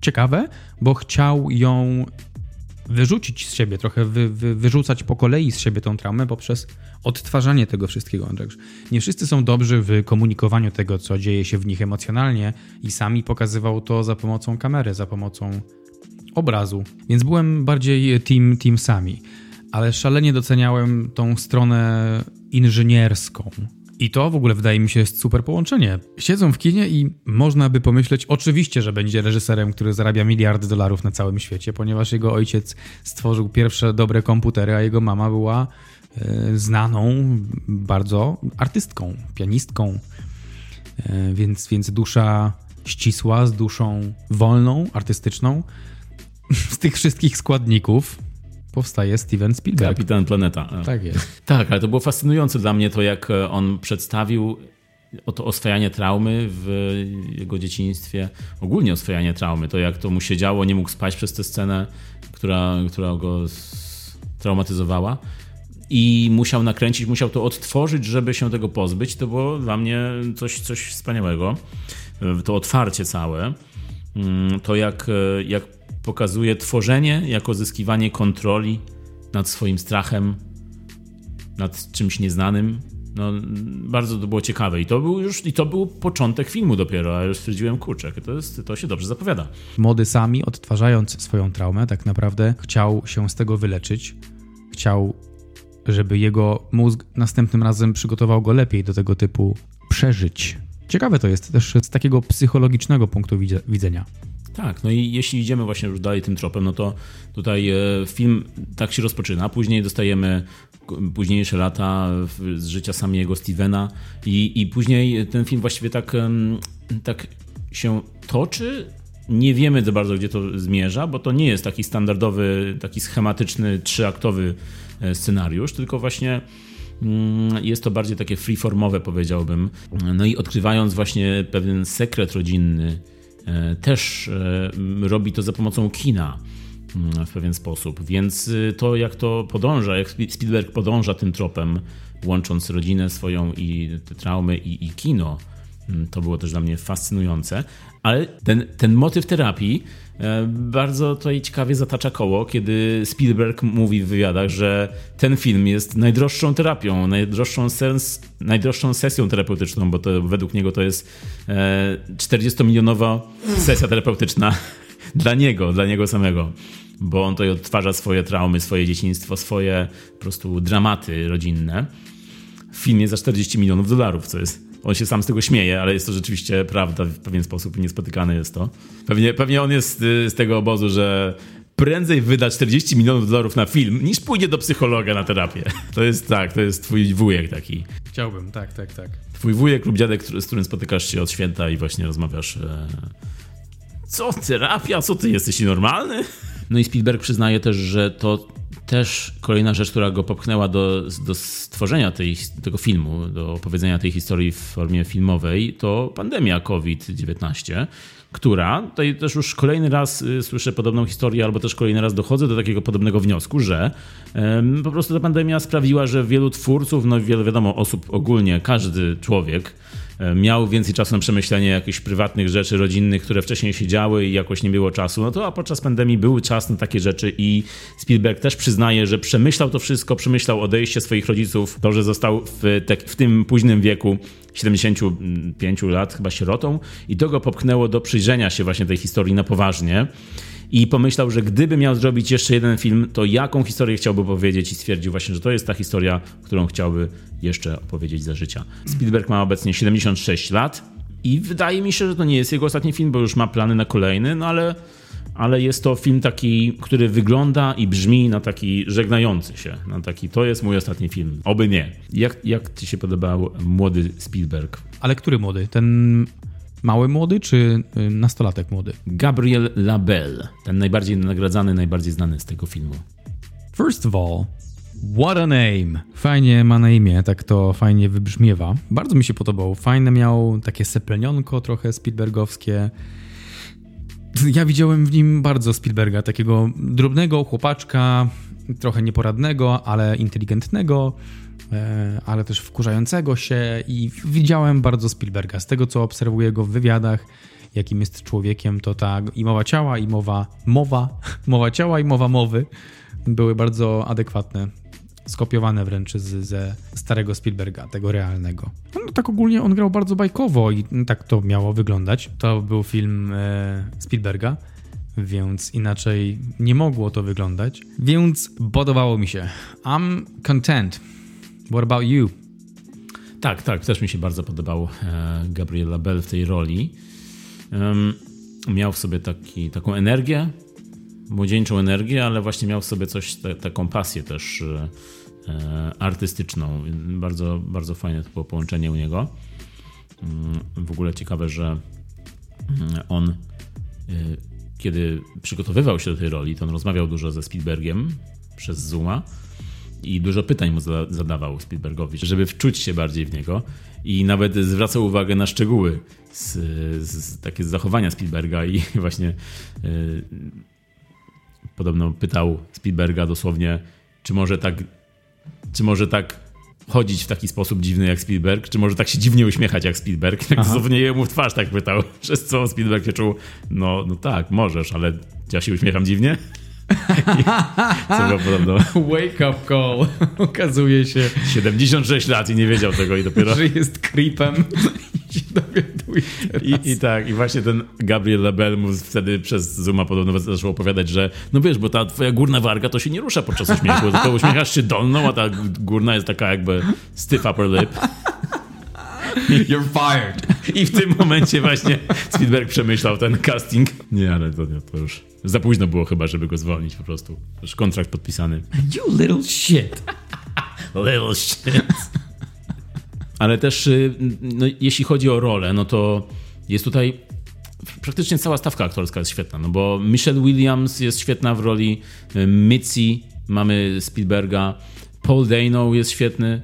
ciekawe, bo chciał ją wyrzucić z siebie, trochę wy, wy, wyrzucać po kolei z siebie tą traumę poprzez odtwarzanie tego wszystkiego. Nie wszyscy są dobrzy w komunikowaniu tego, co dzieje się w nich emocjonalnie i sami pokazywał to za pomocą kamery, za pomocą obrazu. Więc byłem bardziej team, team sami, ale szalenie doceniałem tą stronę inżynierską i to w ogóle wydaje mi się jest super połączenie. Siedzą w kinie i można by pomyśleć, oczywiście, że będzie reżyserem, który zarabia miliardy dolarów na całym świecie, ponieważ jego ojciec stworzył pierwsze dobre komputery, a jego mama była znaną bardzo artystką, pianistką. E, więc, więc dusza ścisła z duszą wolną, artystyczną. Z tych wszystkich składników powstaje Steven Spielberg. Kapitan Planeta. Tak jest. Tak, ale to było fascynujące dla mnie to, jak e, on przedstawił to oswajanie traumy w jego dzieciństwie, ogólnie oswajanie traumy, to jak to mu się działo, nie mógł spać przez tę scenę, która, która go traumatyzowała i musiał nakręcić, musiał to odtworzyć, żeby się tego pozbyć. To było dla mnie coś, coś wspaniałego. E, to otwarcie całe, mm, to jak, e, jak pokazuje tworzenie jako zyskiwanie kontroli nad swoim strachem, nad czymś nieznanym. No, bardzo to było ciekawe i to był już i to był początek filmu dopiero, a już stwierdziłem, kurczę, to, jest, to się dobrze zapowiada. Młody Sami, odtwarzając swoją traumę, tak naprawdę chciał się z tego wyleczyć. Chciał, żeby jego mózg następnym razem przygotował go lepiej do tego typu przeżyć. Ciekawe to jest też z takiego psychologicznego punktu widzenia. Tak, no i jeśli idziemy właśnie już dalej tym tropem, no to tutaj e, film tak się rozpoczyna. Później dostajemy późniejsze lata z życia samego Stevena i, i później ten film właściwie tak, tak się toczy. Nie wiemy za bardzo, gdzie to zmierza, bo to nie jest taki standardowy, taki schematyczny, trzyaktowy e, scenariusz, tylko właśnie mm, jest to bardziej takie freeformowe, powiedziałbym. No i odkrywając właśnie pewien sekret rodzinny, e, też e, robi to za pomocą kina mm, w pewien sposób. Więc to, jak to podąża, jak Spielberg podąża tym tropem, łącząc rodzinę swoją i te traumy i, i kino, to było też dla mnie fascynujące. Ale ten, ten motyw terapii e, bardzo tutaj ciekawie zatacza koło, kiedy Spielberg mówi w wywiadach, że ten film jest najdroższą terapią, najdroższą, sens, najdroższą sesją terapeutyczną, bo to według niego to jest 40-milionowa e, sesja terapeutyczna dla niego, dla niego samego. Bo on tutaj odtwarza swoje traumy, swoje dzieciństwo, swoje po prostu dramaty rodzinne w filmie za 40 milionów dolarów, co jest on się sam z tego śmieje, ale jest to rzeczywiście prawda w pewien sposób niespotykane jest to. Pewnie, pewnie on jest y, z tego obozu, że prędzej wyda 40 milionów dolarów na film, niż pójdzie do psychologa na terapię. To jest tak, to jest twój wujek taki. Chciałbym, tak, tak, tak. Twój wujek lub dziadek, z którym spotykasz się od święta i właśnie rozmawiasz. E... Co, terapia? Co ty jesteś normalny? No i Spielberg przyznaje też, że to też kolejna rzecz, która go popchnęła do, do stworzenia tej, tego filmu, do opowiedzenia tej historii w formie filmowej, to pandemia COVID-19, która, tutaj też już kolejny raz y, słyszę podobną historię, albo też kolejny raz dochodzę do takiego podobnego wniosku, że po prostu ta pandemia sprawiła, że wielu twórców, no wiele wiadomo osób ogólnie, każdy człowiek, miał więcej czasu na przemyślenie jakichś prywatnych rzeczy rodzinnych, które wcześniej się działy i jakoś nie było czasu, no to a podczas pandemii był czas na takie rzeczy i Spielberg też przyznaje, że przemyślał to wszystko, przemyślał odejście swoich rodziców, to, że został w, te, w tym późnym wieku 75 lat chyba sierotą i to go popchnęło do przyjrzenia się właśnie tej historii na poważnie i pomyślał, że gdyby miał zrobić jeszcze jeden film, to jaką historię chciałby powiedzieć i stwierdził właśnie, że to jest ta historia, którą chciałby jeszcze opowiedzieć za życia. Spielberg ma obecnie 76 lat i wydaje mi się, że to nie jest jego ostatni film, bo już ma plany na kolejny, no ale ale jest to film taki, który wygląda i brzmi na taki żegnający się, na taki to jest mój ostatni film. Oby nie. Jak, jak ci się podobał młody Spielberg? Ale który młody? Ten Mały młody czy y, nastolatek młody? Gabriel Labelle, ten najbardziej nagradzany, najbardziej znany z tego filmu. First of all, what a name! Fajnie ma na imię, tak to fajnie wybrzmiewa. Bardzo mi się podobał. Fajne miał takie seplenionko trochę Spielbergowskie. Ja widziałem w nim bardzo Spielberga, takiego drobnego chłopaczka, trochę nieporadnego, ale inteligentnego ale też wkurzającego się i widziałem bardzo Spielberga. Z tego, co obserwuję go w wywiadach, jakim jest człowiekiem, to ta i mowa ciała, i mowa mowa, mowa ciała i mowa mowy były bardzo adekwatne. Skopiowane wręcz z, ze starego Spielberga, tego realnego. No, tak ogólnie on grał bardzo bajkowo i tak to miało wyglądać. To był film e, Spielberga więc inaczej nie mogło to wyglądać. Więc podobało mi się. I'm content. What about you? Tak, tak, też mi się bardzo podobał e, Gabriel Labelle w tej roli. miał w sobie taki, taką energię, młodzieńczą energię, ale właśnie miał w sobie coś, te, taką pasję też e, e, artystyczną. Bardzo, bardzo fajne to było połączenie u niego. Mm, w ogóle ciekawe, że mm, on kiedy przygotowywał się do tej roli, to on rozmawiał dużo ze Spielbergiem przez Zooma i dużo pytań mu zadawał Spielbergowi, żeby wczuć się bardziej w niego i nawet zwracał uwagę na szczegóły z, z takie z zachowania Spielberga i właśnie yy, podobno pytał Spielberga dosłownie, czy może tak czy może tak chodzić w taki sposób dziwny jak Spielberg, czy może tak się dziwnie uśmiechać jak Spielberg. Tak dosłownie jemu w twarz tak pytał, przez co Spielberg się czuł, no, no tak, możesz, ale ja się uśmiecham dziwnie? Co było podobno. Wake up call. Okazuje się. 76 lat i nie wiedział tego i dopiero. Że jest creepem. I się dowiaduje. I, I, tak, i właśnie ten Gabriel Label mu wtedy przez Zuma podobno zaczął opowiadać, że no wiesz, bo ta twoja górna warga to się nie rusza podczas uśmiechu, tylko uśmiechasz się dolną, a ta górna jest taka jakby stiff upper lip. You're fired. I w tym momencie właśnie Spielberg przemyślał ten casting. Nie, ale to, to już za późno było chyba, żeby go zwolnić po prostu. Już kontrakt podpisany. You little shit. little shit. Ale też, y, no, jeśli chodzi o rolę, no to jest tutaj praktycznie cała stawka aktorska jest świetna, no bo Michelle Williams jest świetna w roli y, Mitzi, mamy Spielberga, Paul Dano jest świetny,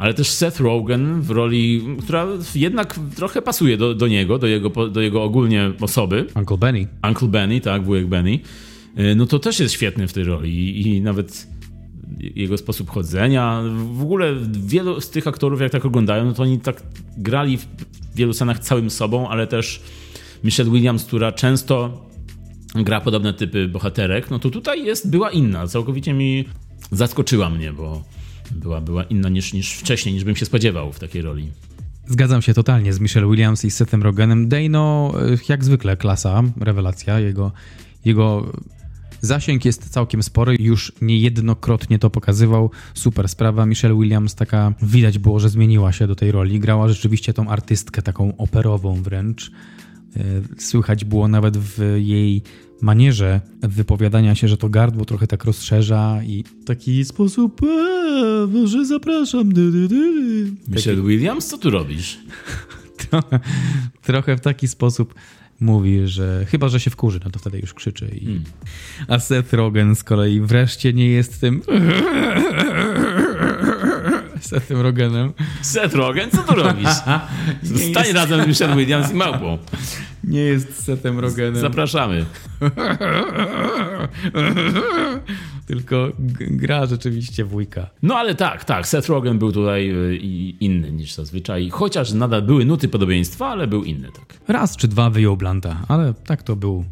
ale też Seth Rogen w roli, która jednak trochę pasuje do, do niego, do jego, do jego ogólnie osoby. Uncle Benny. Uncle Benny, tak, wujek Benny. Y, no to też jest świetny w tej roli i, i nawet jego sposób chodzenia. W ogóle wielu z tych aktorów, jak tak oglądają, no to oni tak grali w wielu scenach całym sobą, ale też Michelle Williams, która często gra podobne typy bohaterek, no to tutaj jest, była inna. Całkowicie mi zaskoczyła mnie, bo była, była inna niż, niż wcześniej, niż bym się spodziewał w takiej roli. Zgadzam się totalnie z Michelle Williams i Sethem Rogenem. Dano, jak zwykle, klasa, rewelacja. Jego, jego Zasięg jest całkiem spory, już niejednokrotnie to pokazywał. Super sprawa. Michelle Williams taka widać było, że zmieniła się do tej roli. Grała rzeczywiście tą artystkę taką operową wręcz. E, słychać było nawet w jej manierze wypowiadania się, że to gardło trochę tak rozszerza i taki sposób, eee, że zapraszam. Dy, dy, dy. Michelle. Williams, co tu robisz? trochę, trochę w taki sposób mówi, że chyba, że się wkurzy, no to wtedy już krzyczy. I... Hmm. A Seth Rogen z kolei wreszcie nie jest tym Sethem Rogenem. Seth Rogen? Co tu robisz? Stań jest... razem z Michelle Williams i małpą. Nie jest Sethem Rogenem. Zapraszamy. Tylko gra rzeczywiście wujka. No ale tak, tak. Seth Rogen był tutaj y, inny niż zazwyczaj. Chociaż nadal były nuty podobieństwa, ale był inny, tak. Raz czy dwa wyjął Blanta, ale tak to był.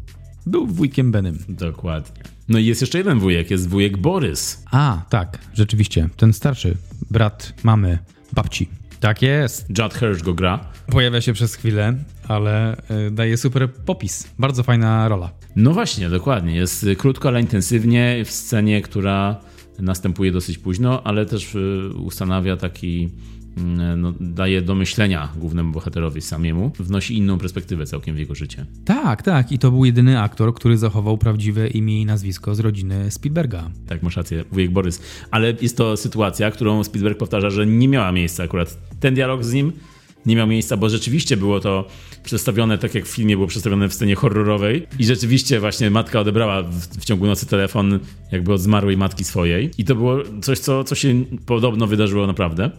Był wujkiem Benem. Dokładnie. No i jest jeszcze jeden wujek, jest wujek Borys. A, tak, rzeczywiście. Ten starszy brat mamy babci. Tak jest. Judd Hirsch go gra. Pojawia się przez chwilę, ale y, daje super popis. Bardzo fajna rola. No właśnie, dokładnie. Jest krótko, ale intensywnie w scenie, która następuje dosyć późno, ale też y, ustanawia taki no, daje do myślenia głównemu bohaterowi samiemu, wnosi inną perspektywę całkiem w jego życie. Tak, tak. I to był jedyny aktor, który zachował prawdziwe imię i nazwisko z rodziny Spielberga. Tak, masz rację, wujek Borys. Ale jest to sytuacja, którą Spielberg powtarza, że nie miała miejsca akurat ten dialog z nim nie miał miejsca, bo rzeczywiście było to przedstawione tak jak w filmie było przedstawione w scenie horrorowej i rzeczywiście właśnie matka odebrała w, w, ciągu nocy telefon jakby od zmarłej matki swojej i to było coś, co, co się podobno wydarzyło naprawdę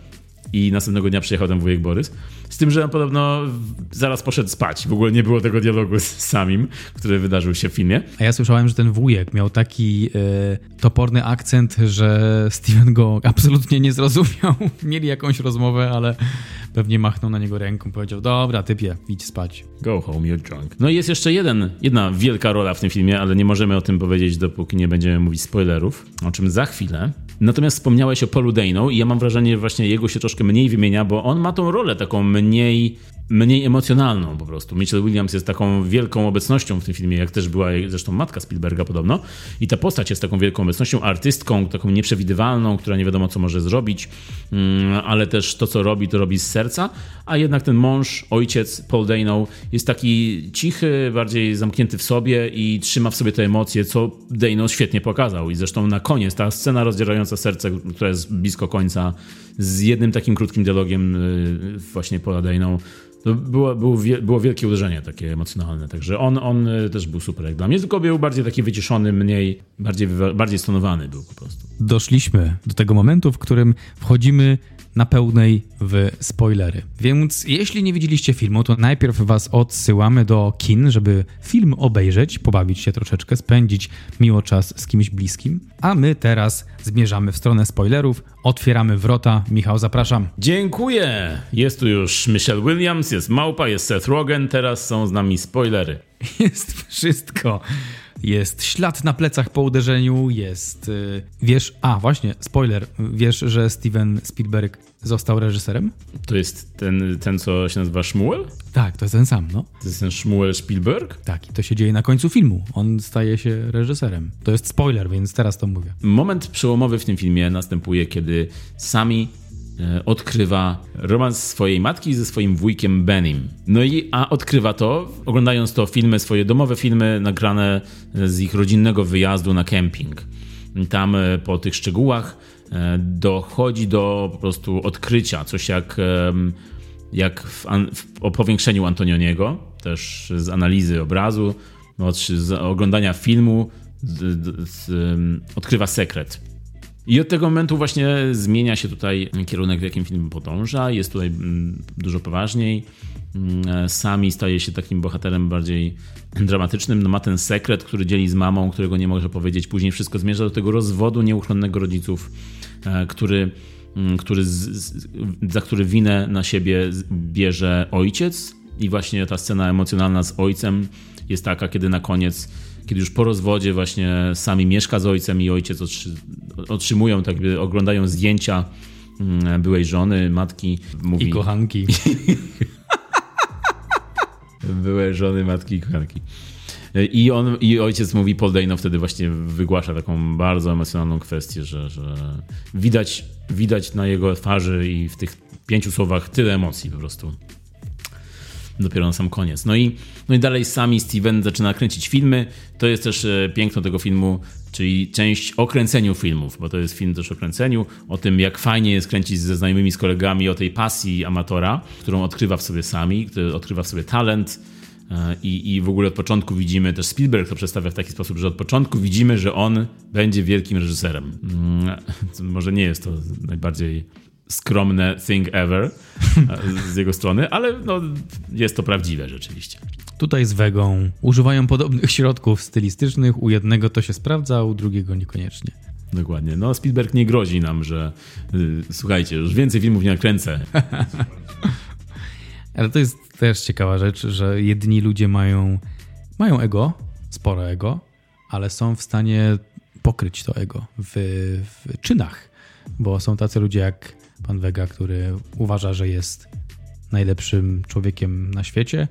i następnego dnia przyjechał tam wujek Borys. Z tym, że on podobno zaraz poszedł spać. W ogóle nie było tego dialogu z samim, który wydarzył się w filmie. A ja słyszałem, że ten wujek miał taki e, toporny akcent, że Steven go absolutnie nie zrozumiał. Mieli jakąś rozmowę, ale pewnie machnął na niego ręką, powiedział, dobra, typie, idź spać. Go home, you're drunk. No i jest jeszcze jeden, jedna wielka rola w tym filmie, ale nie możemy o tym powiedzieć, dopóki nie będziemy mówić spoilerów, o czym za chwilę. Natomiast wspomniałeś o Paulu Dano i ja mam wrażenie, że właśnie jego się troszkę mniej wymienia, bo on ma tą rolę taką mniej mniej emocjonalną po prostu. Michelle Williams jest taką wielką obecnością w tym filmie, jak też była zresztą matka Spielberga podobno. I ta postać jest taką wielką obecnością, artystką, taką nieprzewidywalną, która nie wiadomo co może zrobić, mm, ale też to co robi, to robi z serca. A jednak ten mąż, ojciec Paul Dano jest taki cichy, bardziej zamknięty w sobie i trzyma w sobie te emocje, co Dano świetnie pokazał. I zresztą na koniec ta scena rozdzierająca serce, która jest blisko końca, z jednym takim krótkim dialogiem y, właśnie Paula to było, było, było wielkie uderzenie takie emocjonalne, także on, on e, też był super jak dla mnie, tylko był bardziej taki wyciszony, mniej, bardziej, bardziej stonowany był po prostu. Doszliśmy do tego momentu, w którym wchodzimy na pełnej w spoilery. Więc jeśli nie widzieliście filmu, to najpierw was odsyłamy do kin, żeby film obejrzeć, pobawić się troszeczkę, spędzić miło czas z kimś bliskim. A my teraz zmierzamy w stronę spoilerów, otwieramy wrota. Michał, zapraszam. Dziękuję! Jest tu już Michelle Williams, jest Małpa, jest Seth Rogen, teraz są z nami spoilery. Jest wszystko. Jest ślad na plecach po uderzeniu, jest. Y, wiesz, a właśnie, spoiler. Wiesz, że Steven Spielberg został reżyserem? To jest ten, ten co się nazywa Shmuel? Tak, to jest ten sam, no. To jest ten Shmuel Spielberg? Tak, i to się dzieje na końcu filmu. On staje się reżyserem. To jest spoiler, więc teraz to mówię. Moment przełomowy w tym filmie następuje, kiedy sami odkrywa romans swojej matki ze swoim wujkiem Benim. No i a odkrywa to, oglądając to filmy, swoje domowe filmy nagrane z ich rodzinnego wyjazdu na kemping. Tam e, po tych szczegółach e, dochodzi do po prostu odkrycia, coś jak, jak w, w powiększeniu Antonioniego, też z analizy obrazu, z oglądania filmu, z, z, odkrywa sekret i od tego momentu właśnie zmienia się tutaj kierunek, w jakim film podąża. Jest tutaj mm, dużo poważniej. Mm, Sami staje się takim bohaterem bardziej dramatycznym. No ma ten sekret, który dzieli z mamą, którego nie może powiedzieć. Później wszystko zmierza do tego rozwodu nieuchronnego rodziców, e, który, mm, który z, za który winę na siebie bierze ojciec. I właśnie ta scena emocjonalna z ojcem jest taka, kiedy na koniec kiedy już po rozwodzie właśnie sami mieszka z ojcem i ojciec otrzymują, tak jakby oglądają zdjęcia mm, byłej żony, matki. Mówi... I kochanki. Byłe żony, matki i kochanki. I, on, I ojciec mówi, Paul Dano wtedy właśnie wygłasza taką bardzo emocjonalną kwestię, że, że widać, widać na jego twarzy i w tych pięciu słowach tyle emocji po prostu dopiero na sam koniec. No i, no i dalej sami Steven zaczyna kręcić filmy. To jest też e, piękno tego filmu, czyli część o kręceniu filmów, bo to jest film też o kręceniu, o tym jak fajnie jest kręcić ze znajomymi, z kolegami, o tej pasji amatora, którą odkrywa w sobie sami, który odkrywa w sobie talent. E, I, I w ogóle od początku widzimy, też Spielberg to przedstawia w taki sposób, że od początku widzimy, że on będzie wielkim reżyserem. Mm, może nie jest to najbardziej skromne thing ever z jego strony, ale no, jest to prawdziwe rzeczywiście. Tutaj z Wegą używają podobnych środków stylistycznych. U jednego to się sprawdza, u drugiego niekoniecznie. Dokładnie. No, Spielberg nie grozi nam, że yy, słuchajcie, już więcej filmów nie nakręcę. ale to jest też ciekawa rzecz, że jedni ludzie mają, mają ego, spore ego, ale są w stanie pokryć to ego w, w czynach. Bo są tacy ludzie jak pan Vega, który uważa, że jest najlepszym człowiekiem na świecie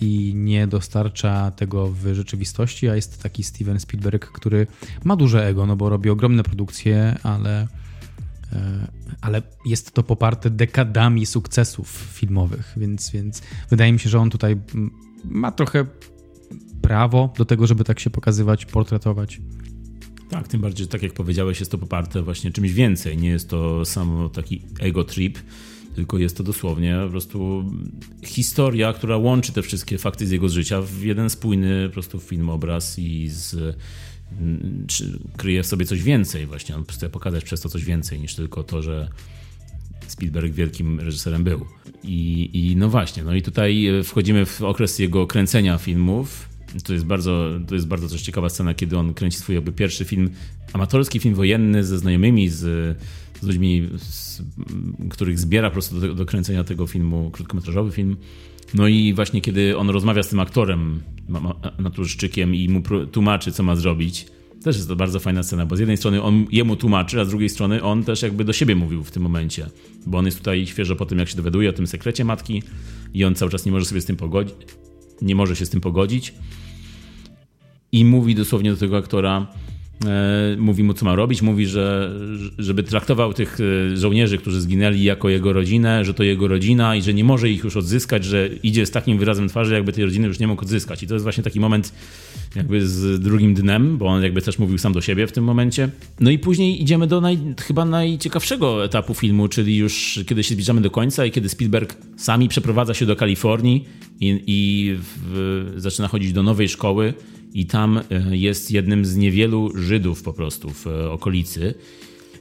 i nie dostarcza tego w rzeczywistości, a jest taki Steven Spielberg, który ma duże ego, no bo robi ogromne produkcje, ale, e, ale jest to poparte dekadami sukcesów filmowych, więc, więc wydaje mi się, że on tutaj ma trochę prawo do tego, żeby tak się pokazywać, portretować. Tak, tym bardziej, tak jak powiedziałeś, jest to poparte właśnie czymś więcej. Nie jest to samo taki ego trip, tylko jest to dosłownie po prostu historia, która łączy te wszystkie fakty z jego życia w jeden spójny po prostu film, obraz i z, czy kryje w sobie coś więcej właśnie. On chce pokazać przez to coś więcej niż tylko to, że Spielberg wielkim reżyserem był. I, I no właśnie, no i tutaj wchodzimy w okres jego kręcenia filmów, to jest bardzo, to jest bardzo też ciekawa scena, kiedy on kręci swój jakby pierwszy film, amatorski film wojenny ze znajomymi, z, z ludźmi, z, których zbiera po prostu do, do kręcenia tego filmu, krótkometrażowy film. No i właśnie kiedy on rozmawia z tym aktorem, naturszczykiem i mu tłumaczy, co ma zrobić, też jest to bardzo fajna scena, bo z jednej strony on jemu tłumaczy, a z drugiej strony on też jakby do siebie mówił w tym momencie, bo on jest tutaj świeżo po tym, jak się dowiaduje o tym sekrecie matki i on cały czas nie może sobie z tym pogodzić, nie może się z tym pogodzić i mówi dosłownie do tego aktora, mówi mu, co ma robić, mówi, że żeby traktował tych e, żołnierzy, którzy zginęli jako jego rodzinę, że to jego rodzina i że nie może ich już odzyskać, że idzie z takim wyrazem twarzy, jakby tej rodziny już nie mógł odzyskać. I to jest właśnie taki moment jakby z drugim dnem, bo on jakby też mówił sam do siebie w tym momencie. No i później idziemy do naj, chyba najciekawszego etapu filmu, czyli już kiedy się zbliżamy do końca i kiedy Spielberg sami przeprowadza się do Kalifornii i, i w, zaczyna chodzić do nowej szkoły i tam e, jest jednym z niewielu Żydów po prostu w e, okolicy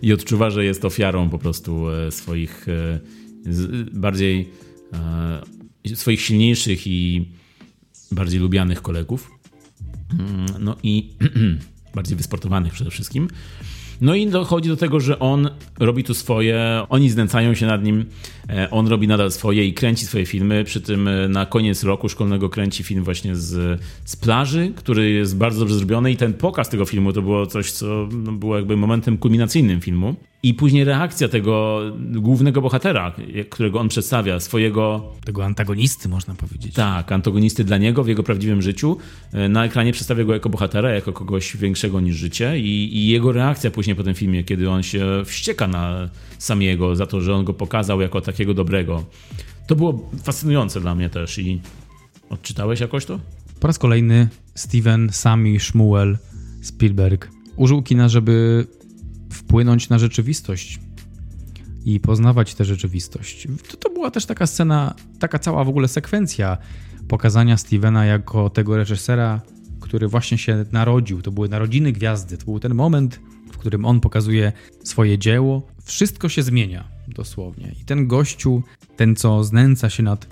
i odczuwa, że jest ofiarą po prostu e, swoich bardziej swoich silniejszych i bardziej lubianych kolegów. Mm, no i bardziej wysportowanych przede wszystkim. No i dochodzi do tego, że on robi tu swoje, oni znęcają się nad nim, e, on robi nadal swoje i kręci swoje filmy. Przy tym e, na koniec roku szkolnego kręci film właśnie z, z plaży, który jest bardzo dobrze zrobiony i ten pokaz tego filmu to było coś, co no, było jakby momentem kulminacyjnym filmu. I później reakcja tego głównego bohatera, którego on przedstawia, swojego. Tego antagonisty, można powiedzieć. Tak, antagonisty dla niego w jego prawdziwym życiu. E, na ekranie przedstawia go jako bohatera, jako kogoś większego niż życie. I, i jego reakcja później po tym filmie, kiedy on się wścieka na samiego za to, że on go pokazał jako takiego dobrego. To było fascynujące dla mnie też. I odczytałeś jakoś to? Po raz kolejny Steven, Sami, Shmuel, Spielberg użył kina, żeby wpłynąć na rzeczywistość i poznawać tę rzeczywistość. To, to była też taka scena, taka cała w ogóle sekwencja pokazania Stevena jako tego reżysera, który właśnie się narodził. To były narodziny gwiazdy. To był ten moment, w którym on pokazuje swoje dzieło. Wszystko się zmienia dosłownie. I ten gościu, ten co znęca się nad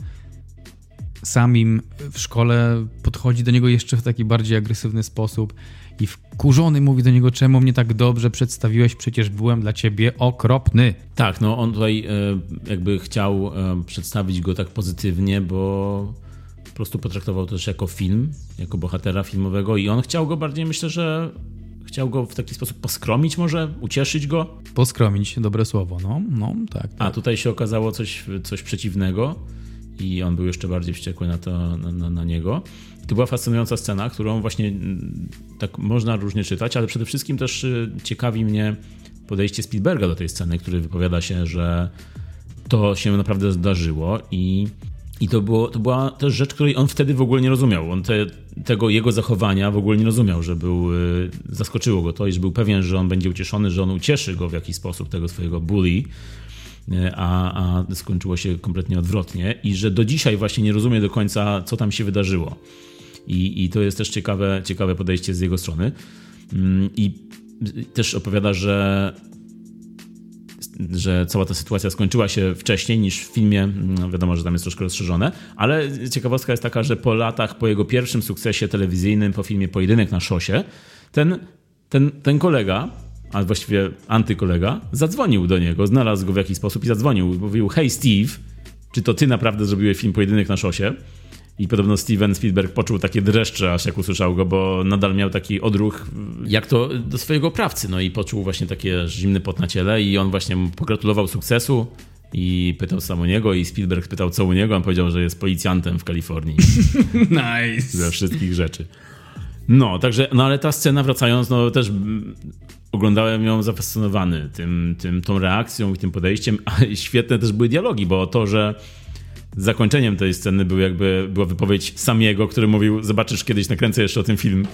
samim w szkole, podchodzi do niego jeszcze w taki bardziej agresywny sposób i wkurzony mówi do niego, czemu mnie tak dobrze przedstawiłeś, przecież byłem dla ciebie okropny. Tak, no on tutaj e, jakby chciał e, przedstawić go tak pozytywnie, bo po prostu potraktował to też jako film, jako bohatera filmowego i on chciał go bardziej, myślę, że chciał go w taki sposób poskromić może, ucieszyć go. Poskromić, dobre słowo, no, no tak, tak. A tutaj się okazało coś, coś przeciwnego i on był jeszcze bardziej wściekły na, to, na, na, na niego. To była fascynująca scena, którą właśnie mm, tak można różnie czytać, ale przede wszystkim też y, ciekawi mnie podejście Spielberga do tej sceny, który wypowiada się, że to się naprawdę zdarzyło i, i to, było, to była też rzecz, której on wtedy w ogóle nie rozumiał. On te, tego jego zachowania w ogóle nie rozumiał, że był, y, zaskoczyło go to i że był pewien, że on będzie ucieszony, że on ucieszy go w jakiś sposób, tego swojego bully, a, a skończyło się kompletnie odwrotnie i że do dzisiaj właśnie nie rozumie do końca, co tam się wydarzyło. I, i to jest też ciekawe, ciekawe podejście z jego strony. Mm, I też opowiada, że że cała ta sytuacja skończyła się wcześniej niż w filmie. No wiadomo, że tam jest troszkę rozszerzone, ale ciekawostka jest taka, że po latach, po jego pierwszym sukcesie telewizyjnym, po filmie Pojedynek na szosie, ten, ten, ten kolega a właściwie antykolega, zadzwonił do niego, znalazł go w jakiś sposób i zadzwonił. Mówił, hej Steve, czy to ty naprawdę zrobiłeś film Pojedynek na szosie? I podobno Steven Spielberg poczuł takie dreszcze, aż jak usłyszał go, bo nadal miał taki odruch, jak to do swojego oprawcy. No i poczuł właśnie takie zimny pot na ciele i on właśnie mu pogratulował sukcesu i pytał sam u niego i Spielberg pytał co u niego, on powiedział, że jest policjantem w Kalifornii. nice. Ze wszystkich rzeczy. No, także, no ale ta scena wracając, no też oglądałem ją zafascynowany tym, tym, tą reakcją i tym podejściem, a świetne też były dialogi, bo to, że zakończeniem tej sceny był jakby, była wypowiedź Samiego, który mówił, zobaczysz kiedyś nakręcę jeszcze o tym film.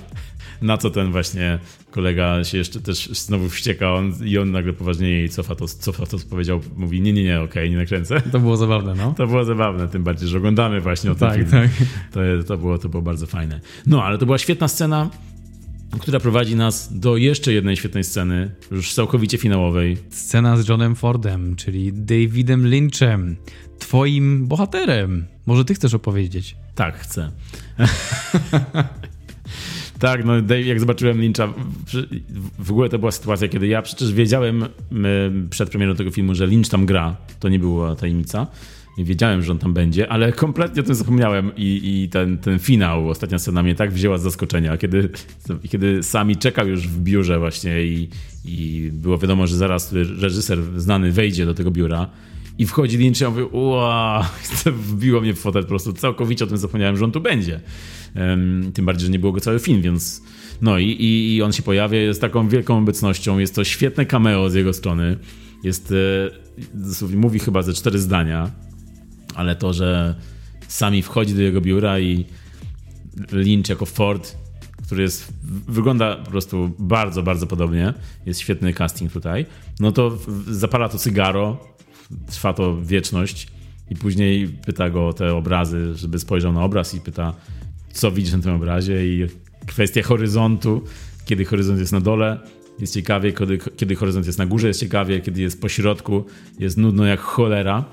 Na co ten właśnie kolega się jeszcze też znowu wścieka on, i on nagle poważnie jej cofa to, cofa to, co powiedział. Mówi, nie, nie, nie, okej, okay, nie nakręcę. To było zabawne, no. To było zabawne, tym bardziej, że oglądamy właśnie o tym tak, Tak. To, to, było, to było bardzo fajne. No, ale to była świetna scena która prowadzi nas do jeszcze jednej świetnej sceny, już całkowicie finałowej. Scena z Johnem Fordem, czyli Davidem Lynchem, twoim bohaterem. Może ty chcesz opowiedzieć? Tak, chcę. tak, no jak zobaczyłem Lyncha, w ogóle to była sytuacja, kiedy ja przecież wiedziałem przed premierą tego filmu, że Lynch tam gra. To nie była tajemnica wiedziałem, że on tam będzie, ale kompletnie o tym zapomniałem i, i ten, ten finał, ostatnia scena mnie tak wzięła z zaskoczenia, kiedy, kiedy sami czekał już w biurze właśnie i, i było wiadomo, że zaraz reżyser znany wejdzie do tego biura i wchodzi Lynch i ja mówię, ua, wbiło mnie w fotel po prostu, całkowicie o tym zapomniałem, że on tu będzie. Tym bardziej, że nie było go cały film, więc no i, i, i on się pojawia, jest taką wielką obecnością, jest to świetne cameo z jego strony, jest, e, mówi chyba ze cztery zdania, ale to, że sami wchodzi do jego biura i Lynch jako Ford, który jest, wygląda po prostu bardzo, bardzo podobnie, jest świetny casting tutaj, no to zapala to cygaro, trwa to wieczność i później pyta go o te obrazy, żeby spojrzał na obraz i pyta, co widzisz na tym obrazie i kwestia horyzontu, kiedy horyzont jest na dole, jest ciekawie, kiedy, kiedy horyzont jest na górze, jest ciekawie, kiedy jest po środku, jest nudno jak cholera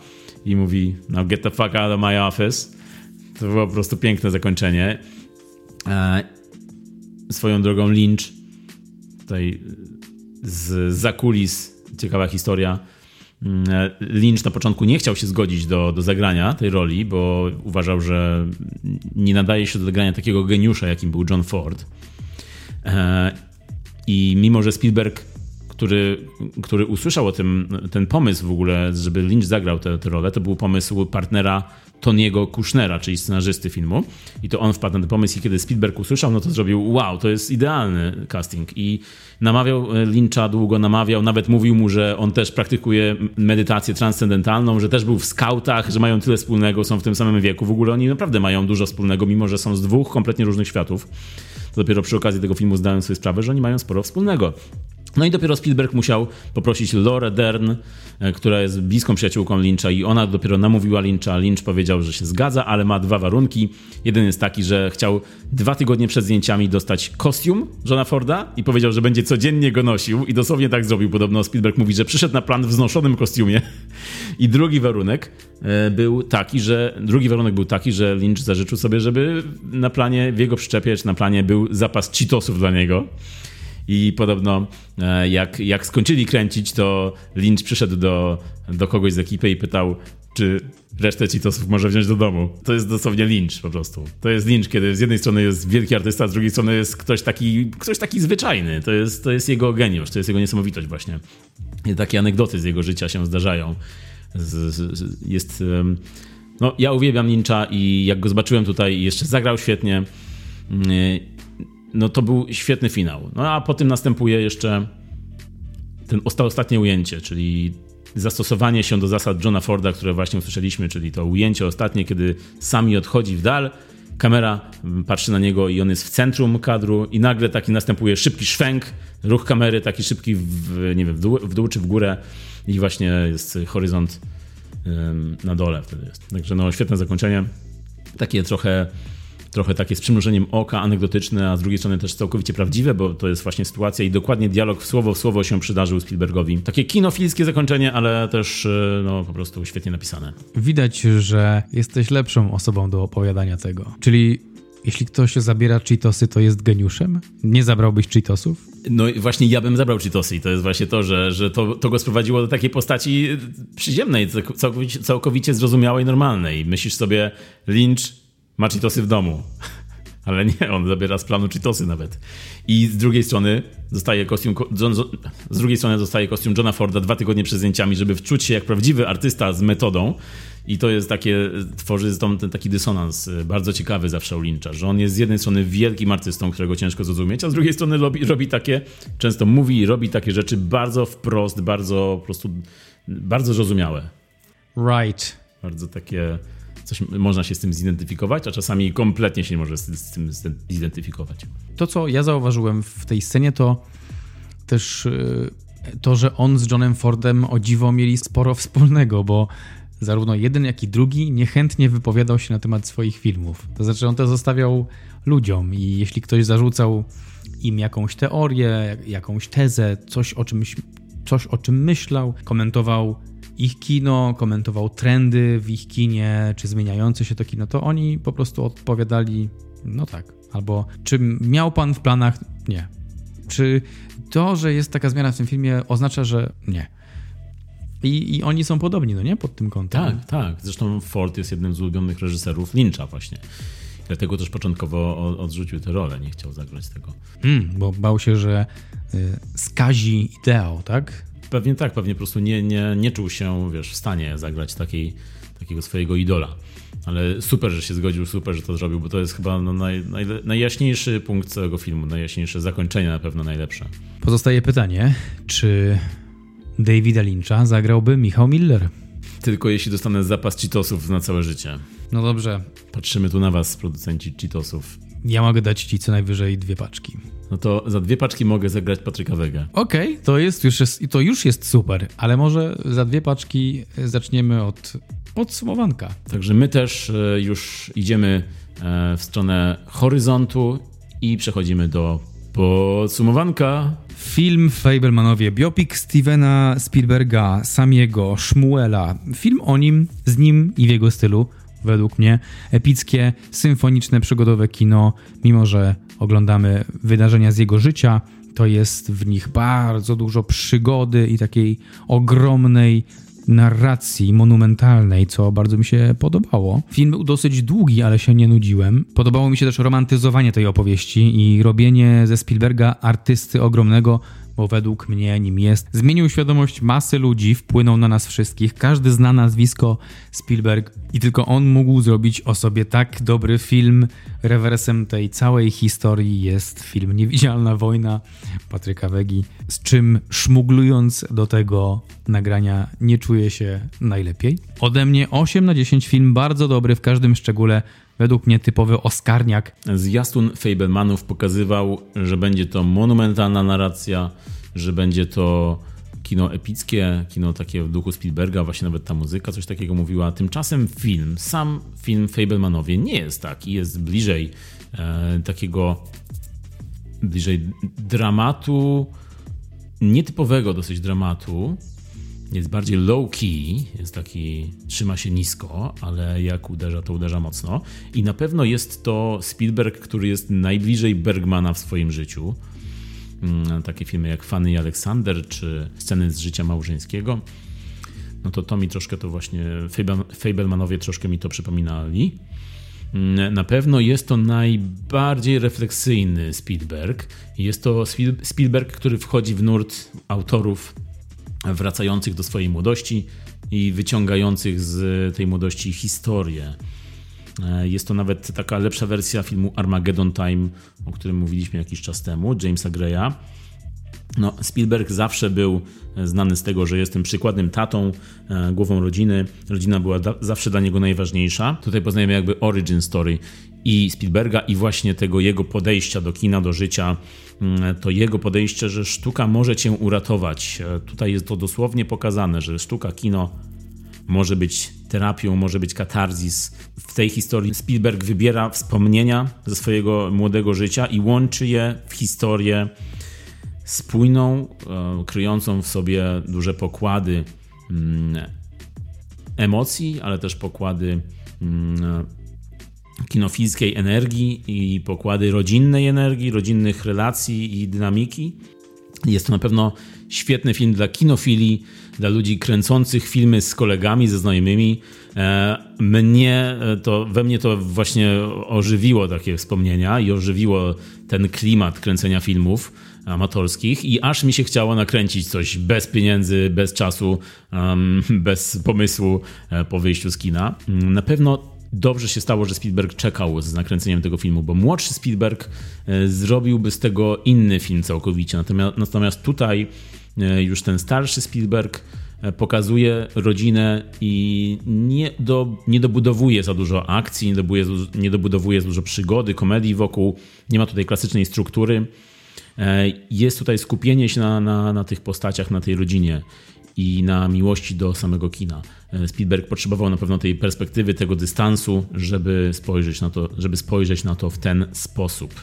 i mówi now get the fuck out of my office. To było po prostu piękne zakończenie. E, swoją drogą Lynch tutaj z zakulis ciekawa historia. Mm, e, Lynch na początku nie chciał się zgodzić do, do zagrania tej roli, bo uważał, że nie nadaje się do zagrania takiego geniusza, jakim był John Ford. E, I mimo, że Spielberg który, który usłyszał o tym, ten pomysł w ogóle, żeby Lynch zagrał tę rolę, to był pomysł partnera Toniego Kushnera, czyli scenarzysty filmu. I to on wpadł na ten pomysł i kiedy Spielberg usłyszał, no to zrobił wow, to jest idealny casting. I namawiał e, Lyncha długo, namawiał, nawet mówił mu, że on też praktykuje medytację transcendentalną, że też był w skautach, że mają tyle wspólnego, są w tym samym wieku. W ogóle oni naprawdę mają dużo wspólnego, mimo że są z dwóch kompletnie różnych światów. To dopiero przy okazji tego filmu zdałem sobie sprawę, że oni mają sporo wspólnego. No i dopiero Spielberg musiał poprosić Laura Dern, e, która jest bliską przyjaciółką Lyncha i ona dopiero namówiła Lyncha. Lynch powiedział, że się zgadza, ale ma dwa warunki. Jeden jest taki, że chciał dwa tygodnie przed zdjęciami dostać kostium Johna Forda i powiedział, że będzie codziennie go nosił i dosłownie tak zrobił. Podobno Spielberg mówi, że przyszedł na plan w znoszonym kostiumie. I drugi warunek e, był taki, że drugi warunek był taki, że Lynch zażyczył sobie, żeby na planie, w jego przyczepie, czy na planie był zapas Cheetosów dla niego. I podobno e, jak, jak skończyli kręcić, to Lynch przyszedł do, do kogoś z ekipy i pytał, czy resztę Cheetosów może wziąć do domu. To jest dosłownie Lynch po prostu. To jest Lynch, kiedy z jednej strony jest wielki artysta, z drugiej strony jest ktoś taki, ktoś taki zwyczajny. To jest, to jest jego geniusz, to jest jego niesamowitość właśnie. I takie anegdoty z jego życia się zdarzają. Z, z, jest... No, ja uwielbiam Lyncha i jak go zobaczyłem tutaj, jeszcze zagrał świetnie mm, no to był świetny finał. No a potem następuje jeszcze ten ostatnie ujęcie, czyli zastosowanie się do zasad Johna Forda, które właśnie usłyszeliśmy, czyli to ujęcie ostatnie, kiedy sami odchodzi w dal, kamera patrzy na niego i on jest w centrum kadru i nagle taki następuje szybki szwęk, ruch kamery taki szybki w, nie wiem, w dół, w dół czy w górę i właśnie jest horyzont na dole wtedy jest. Także no świetne zakończenie. Takie trochę trochę takie z przymrużeniem oka, anegdotyczne, a z drugiej strony też całkowicie prawdziwe, bo to jest właśnie sytuacja i dokładnie dialog słowo w słowo się przydarzył Spielbergowi. Takie kinofilskie zakończenie, ale też e, no, po prostu świetnie napisane. Widać, że jesteś lepszą osobą do opowiadania tego. Czyli jeśli ktoś zabiera Cheetosy, to jest geniuszem? Nie zabrałbyś Cheetosów? No i właśnie ja bym zabrał Cheetosy i to jest właśnie to, że, że to, to go sprowadziło do takiej postaci przyziemnej, całkowicie, całkowicie zrozumiałej, normalnej. Myślisz sobie, Lynch ma Cheetosy w domu. Ale nie, on zabiera z planu Cheetosy nawet. I z drugiej strony dostaje kostium, John, z drugiej strony dostaje kostium Johna Forda dwa tygodnie przed zdjęciami, żeby wczuć się jak prawdziwy artysta z metodą. I to jest takie, tworzy tą, ten taki dysonans y, bardzo ciekawy zawsze u Lyncha, że on jest z jednej strony wielkim artystą, którego ciężko zrozumieć, a z drugiej strony robi, robi takie, często mówi i robi takie rzeczy bardzo wprost, bardzo po prostu, bardzo zrozumiałe. Right. Bardzo takie coś, można się z tym zidentyfikować, a czasami kompletnie się nie może z, z tym zidentyfikować. To, co ja zauważyłem w tej scenie, to też y, to, że on z Johnem Fordem o dziwo mieli sporo wspólnego, bo zarówno jeden, jak i drugi niechętnie wypowiadał się na temat swoich filmów. To znaczy, on to zostawiał ludziom i jeśli ktoś zarzucał im jakąś teorię, jakąś tezę, coś o czymś, coś o czym myślał, komentował ich kino, komentował trendy w ich kinie, czy zmieniające się to kino, to oni po prostu odpowiadali, no tak. Albo czy miał pan w planach? Nie. Czy to, że jest taka zmiana w tym filmie, oznacza, że nie. I, I oni są podobni, no nie? Pod tym kątem. Tak, tak. Zresztą Ford jest jednym z ulubionych reżyserów Lyncha właśnie. Dlatego też początkowo odrzucił tę rolę, nie chciał zagrać tego. Hmm, bo bał się, że y, skazi ideał, tak? Pewnie tak, pewnie po prostu nie, nie, nie czuł się, wiesz, w stanie zagrać takiej, takiego swojego idola. Ale super, że się zgodził, super, że to zrobił, bo to jest chyba no naj, naj, najjaśniejszy punkt całego filmu, najjaśniejsze zakończenie na pewno najlepsze. Pozostaje pytanie, czy Davida Lyncha zagrałby Michał Miller? Tylko jeśli dostanę zapas Cheetosów na całe życie. No dobrze. Patrzymy tu na was, producenci Cheetosów. Ja mogę dać ci co najwyżej dwie paczki. No to za dwie paczki mogę zagrać Patryka Wege. Okej, okay, to, jest już jest, to już jest super, ale może za dwie paczki zaczniemy od podsumowanka. Także my też e, już idziemy e, w stronę horyzontu i przechodzimy do podsumowanka. Film Fablemanowie, biopik Stevena Spielberga, Samiego, Szmuela. Film o nim, z nim i w jego stylu według mnie epickie, symfoniczne, przygodowe kino, mimo że oglądamy wydarzenia z jego życia, to jest w nich bardzo dużo przygody i takiej ogromnej narracji monumentalnej, co bardzo mi się podobało. Film był dosyć długi, ale się nie nudziłem. Podobało mi się też romantyzowanie tej opowieści i robienie ze Spielberga artysty ogromnego bo według mnie nim jest. Zmienił świadomość masy ludzi, wpłynął na nas wszystkich. Każdy zna nazwisko Spielberg i tylko on mógł zrobić o sobie tak dobry film. Rewersem tej całej historii jest film Niewidzialna Wojna Patryka Wegi, z czym szmuglując do tego nagrania nie czuję się najlepiej. Ode mnie 8 na 10 film, bardzo dobry w każdym szczególe według mnie typowy Oscarniak. Zwiastun Fablemanów pokazywał, że będzie to monumentalna narracja, że będzie to kino epickie, kino takie w duchu Spielberga, właśnie nawet ta muzyka coś takiego mówiła. Tymczasem film, sam film Fablemanowie nie jest taki, jest bliżej e, takiego bliżej dramatu, nietypowego dosyć dramatu, jest bardziej low key, jest taki, trzyma się nisko, ale jak uderza, to uderza mocno. I na pewno jest to Spielberg, który jest najbliżej Bergmana w swoim życiu. Mm, takie filmy jak Fanny i Aleksander, czy Sceny z życia małżeńskiego. No to to mi troszkę to właśnie, Fablemanowie troszkę mi to przypominali. Mm, na pewno jest to najbardziej refleksyjny Spielberg. Jest to Spielberg, który wchodzi w nurt autorów wracających do swojej młodości i wyciągających z tej młodości historię. E, jest to nawet taka lepsza wersja filmu Armageddon Time, o którym mówiliśmy jakiś czas temu, Jamesa Greya. No, Spielberg zawsze był znany z tego, że jestem przykładnym tatą, e, głową rodziny. Rodzina była zawsze dla niego najważniejsza. Tutaj poznajemy jakby origin story i Spielberga i właśnie tego jego podejścia do kina, do życia, mm, to jego podejście, że sztuka może cię uratować. E, tutaj jest to dosłownie pokazane, że sztuka, kino może być terapią, może być katarzis. W tej historii Spielberg wybiera wspomnienia ze swojego młodego życia i łączy je w historię spójną, e, kryjącą w sobie duże pokłady mm, emocji, ale też pokłady mm, kinofilskiej energii i pokłady rodzinnej energii, rodzinnych relacji i dynamiki. Jest to na pewno świetny film dla kinofili, dla ludzi kręcących filmy z kolegami, ze znajomymi. E, mnie to, we mnie to właśnie ożywiło takie wspomnienia i ożywiło ten klimat kręcenia filmów amatorskich i aż mi się chciało nakręcić coś bez pieniędzy, bez czasu, bez pomysłu e, po wyjściu z kina. Na pewno dobrze się stało, że Spielberg czekał z nakręceniem tego filmu, bo młodszy Spielberg e, zrobiłby z tego inny film całkowicie. Natomiast, natomiast tutaj e, już ten starszy Spielberg e, pokazuje rodzinę i nie, do, nie dobudowuje za dużo akcji, nie dobudowuje, nie dobudowuje za dużo przygody, komedii wokół. Nie ma tutaj klasycznej struktury. Jest tutaj skupienie się na, na, na tych postaciach, na tej rodzinie i na miłości do samego kina. E, Spielberg potrzebował na pewno tej perspektywy, tego dystansu, żeby spojrzeć na to, żeby spojrzeć na to w ten sposób.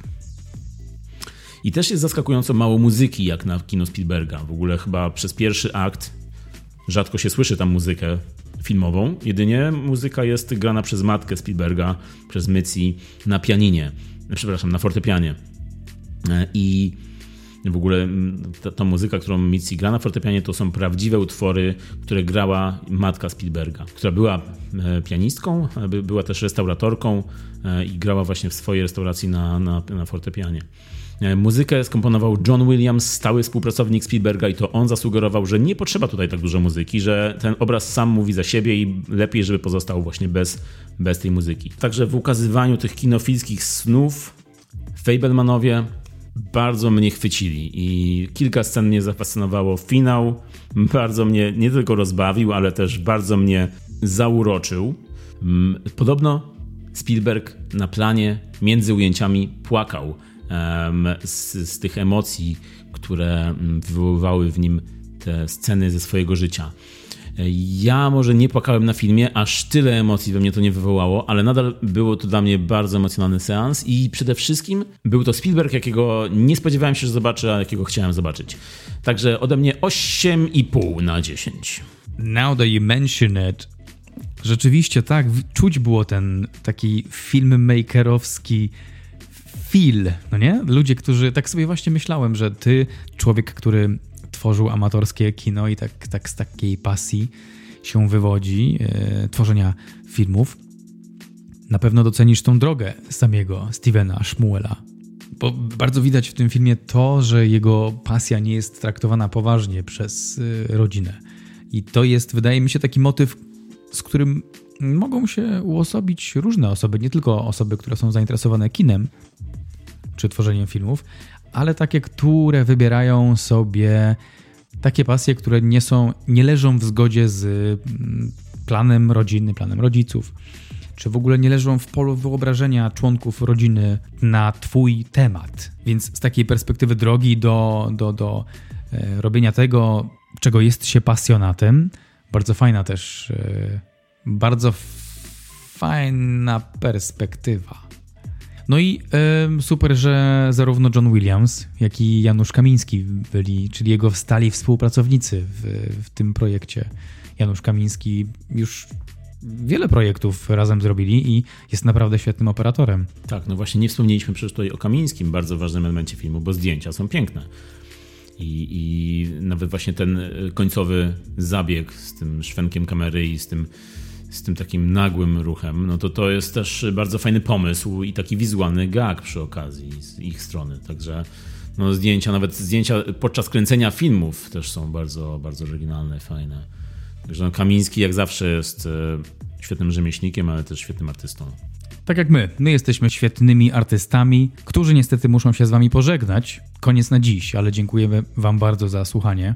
I też jest zaskakująco mało muzyki, jak na kino Spielberga. W ogóle chyba przez pierwszy akt rzadko się słyszy tam muzykę filmową. Jedynie muzyka jest grana przez matkę Spielberga, przez Myci na pianinie. Przepraszam, na fortepianie. E, I w ogóle mm, ta, ta, muzyka, którą Mitzi gra na fortepianie, to są prawdziwe utwory, które grała matka Spielberga, która była e, pianistką, była też restauratorką e, i grała właśnie w swojej restauracji na, na, na fortepianie. E, muzykę skomponował John Williams, stały współpracownik Spielberga, i to on zasugerował, że nie potrzeba tutaj tak dużo muzyki, że ten obraz sam mówi za siebie i lepiej, żeby pozostał właśnie bez, bez tej muzyki. Także w ukazywaniu tych kinofilskich snów Fablemanowie bardzo mnie chwycili i kilka scen mnie zafascynowało. Finał bardzo mnie nie tylko rozbawił, ale też bardzo mnie zauroczył. Mm, podobno Spielberg na planie między ujęciami płakał z, z tych emocji, które mm, wywoływały w nim te sceny ze swojego życia. Ja może nie płakałem na filmie, aż tyle emocji we mnie to nie wywołało, ale nadal było to dla mnie bardzo emocjonalny seans i przede wszystkim był to Spielberg, jakiego nie spodziewałem się, że zobaczę, a jakiego chciałem zobaczyć. Także ode mnie 8,5 na 10. Now that you mention it, rzeczywiście tak, czuć było ten taki filmmakerowski feel, no nie? Ludzie, którzy, tak sobie właśnie myślałem, że ty, człowiek, który tworzył amatorskie kino i tak, tak z takiej pasji się wywodzi e, tworzenia filmów. Na pewno docenisz tą drogę samego Stevena Schmuela. Bo bardzo widać w tym filmie to, że jego pasja nie jest traktowana poważnie przez y, rodzinę. I to jest, wydaje mi się, taki motyw, z którym mogą się uosobić różne osoby, nie tylko osoby, które są zainteresowane kinem czy tworzeniem filmów, ale takie, które wybierają sobie takie pasje, które nie są, nie leżą w zgodzie z mm, planem rodziny, planem rodziców, czy w ogóle nie leżą w polu wyobrażenia członków rodziny na Twój temat. Więc z takiej perspektywy drogi do, do, do e, robienia tego, czego jest się pasjonatem, bardzo fajna też, e, bardzo fajna perspektywa. No i super, że zarówno John Williams, jak i Janusz Kamiński byli, czyli jego stali współpracownicy w, w tym projekcie. Janusz Kamiński już wiele projektów razem zrobili i jest naprawdę świetnym operatorem. Tak, no właśnie nie wspomnieliśmy przecież tutaj o Kamińskim, bardzo ważnym elemencie filmu, bo zdjęcia są piękne. I, I nawet właśnie ten końcowy zabieg z tym szwenkiem kamery i z tym z tym takim nagłym ruchem, no to to jest też bardzo fajny pomysł i taki wizualny gag przy okazji z ich strony. Także no zdjęcia, nawet zdjęcia podczas kręcenia filmów też są bardzo, bardzo oryginalne, fajne. Także no Kamiński jak zawsze jest e, świetnym rzemieślnikiem, ale też świetnym artystą. Tak jak my. My jesteśmy świetnymi artystami, którzy niestety muszą się z wami pożegnać. Koniec na dziś, ale dziękujemy wam bardzo za słuchanie.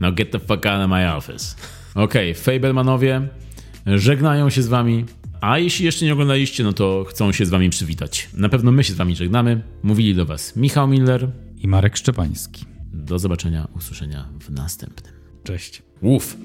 Now get the fuck out of my office. Okej, okay, Fablemanowie, żegnają się z wami. A jeśli jeszcze nie oglądaliście, no to chcą się z wami przywitać. Na pewno my się z wami żegnamy. Mówili do was Michał Miller i Marek Szczepański. Do zobaczenia, usłyszenia w następnym. Cześć. Uf.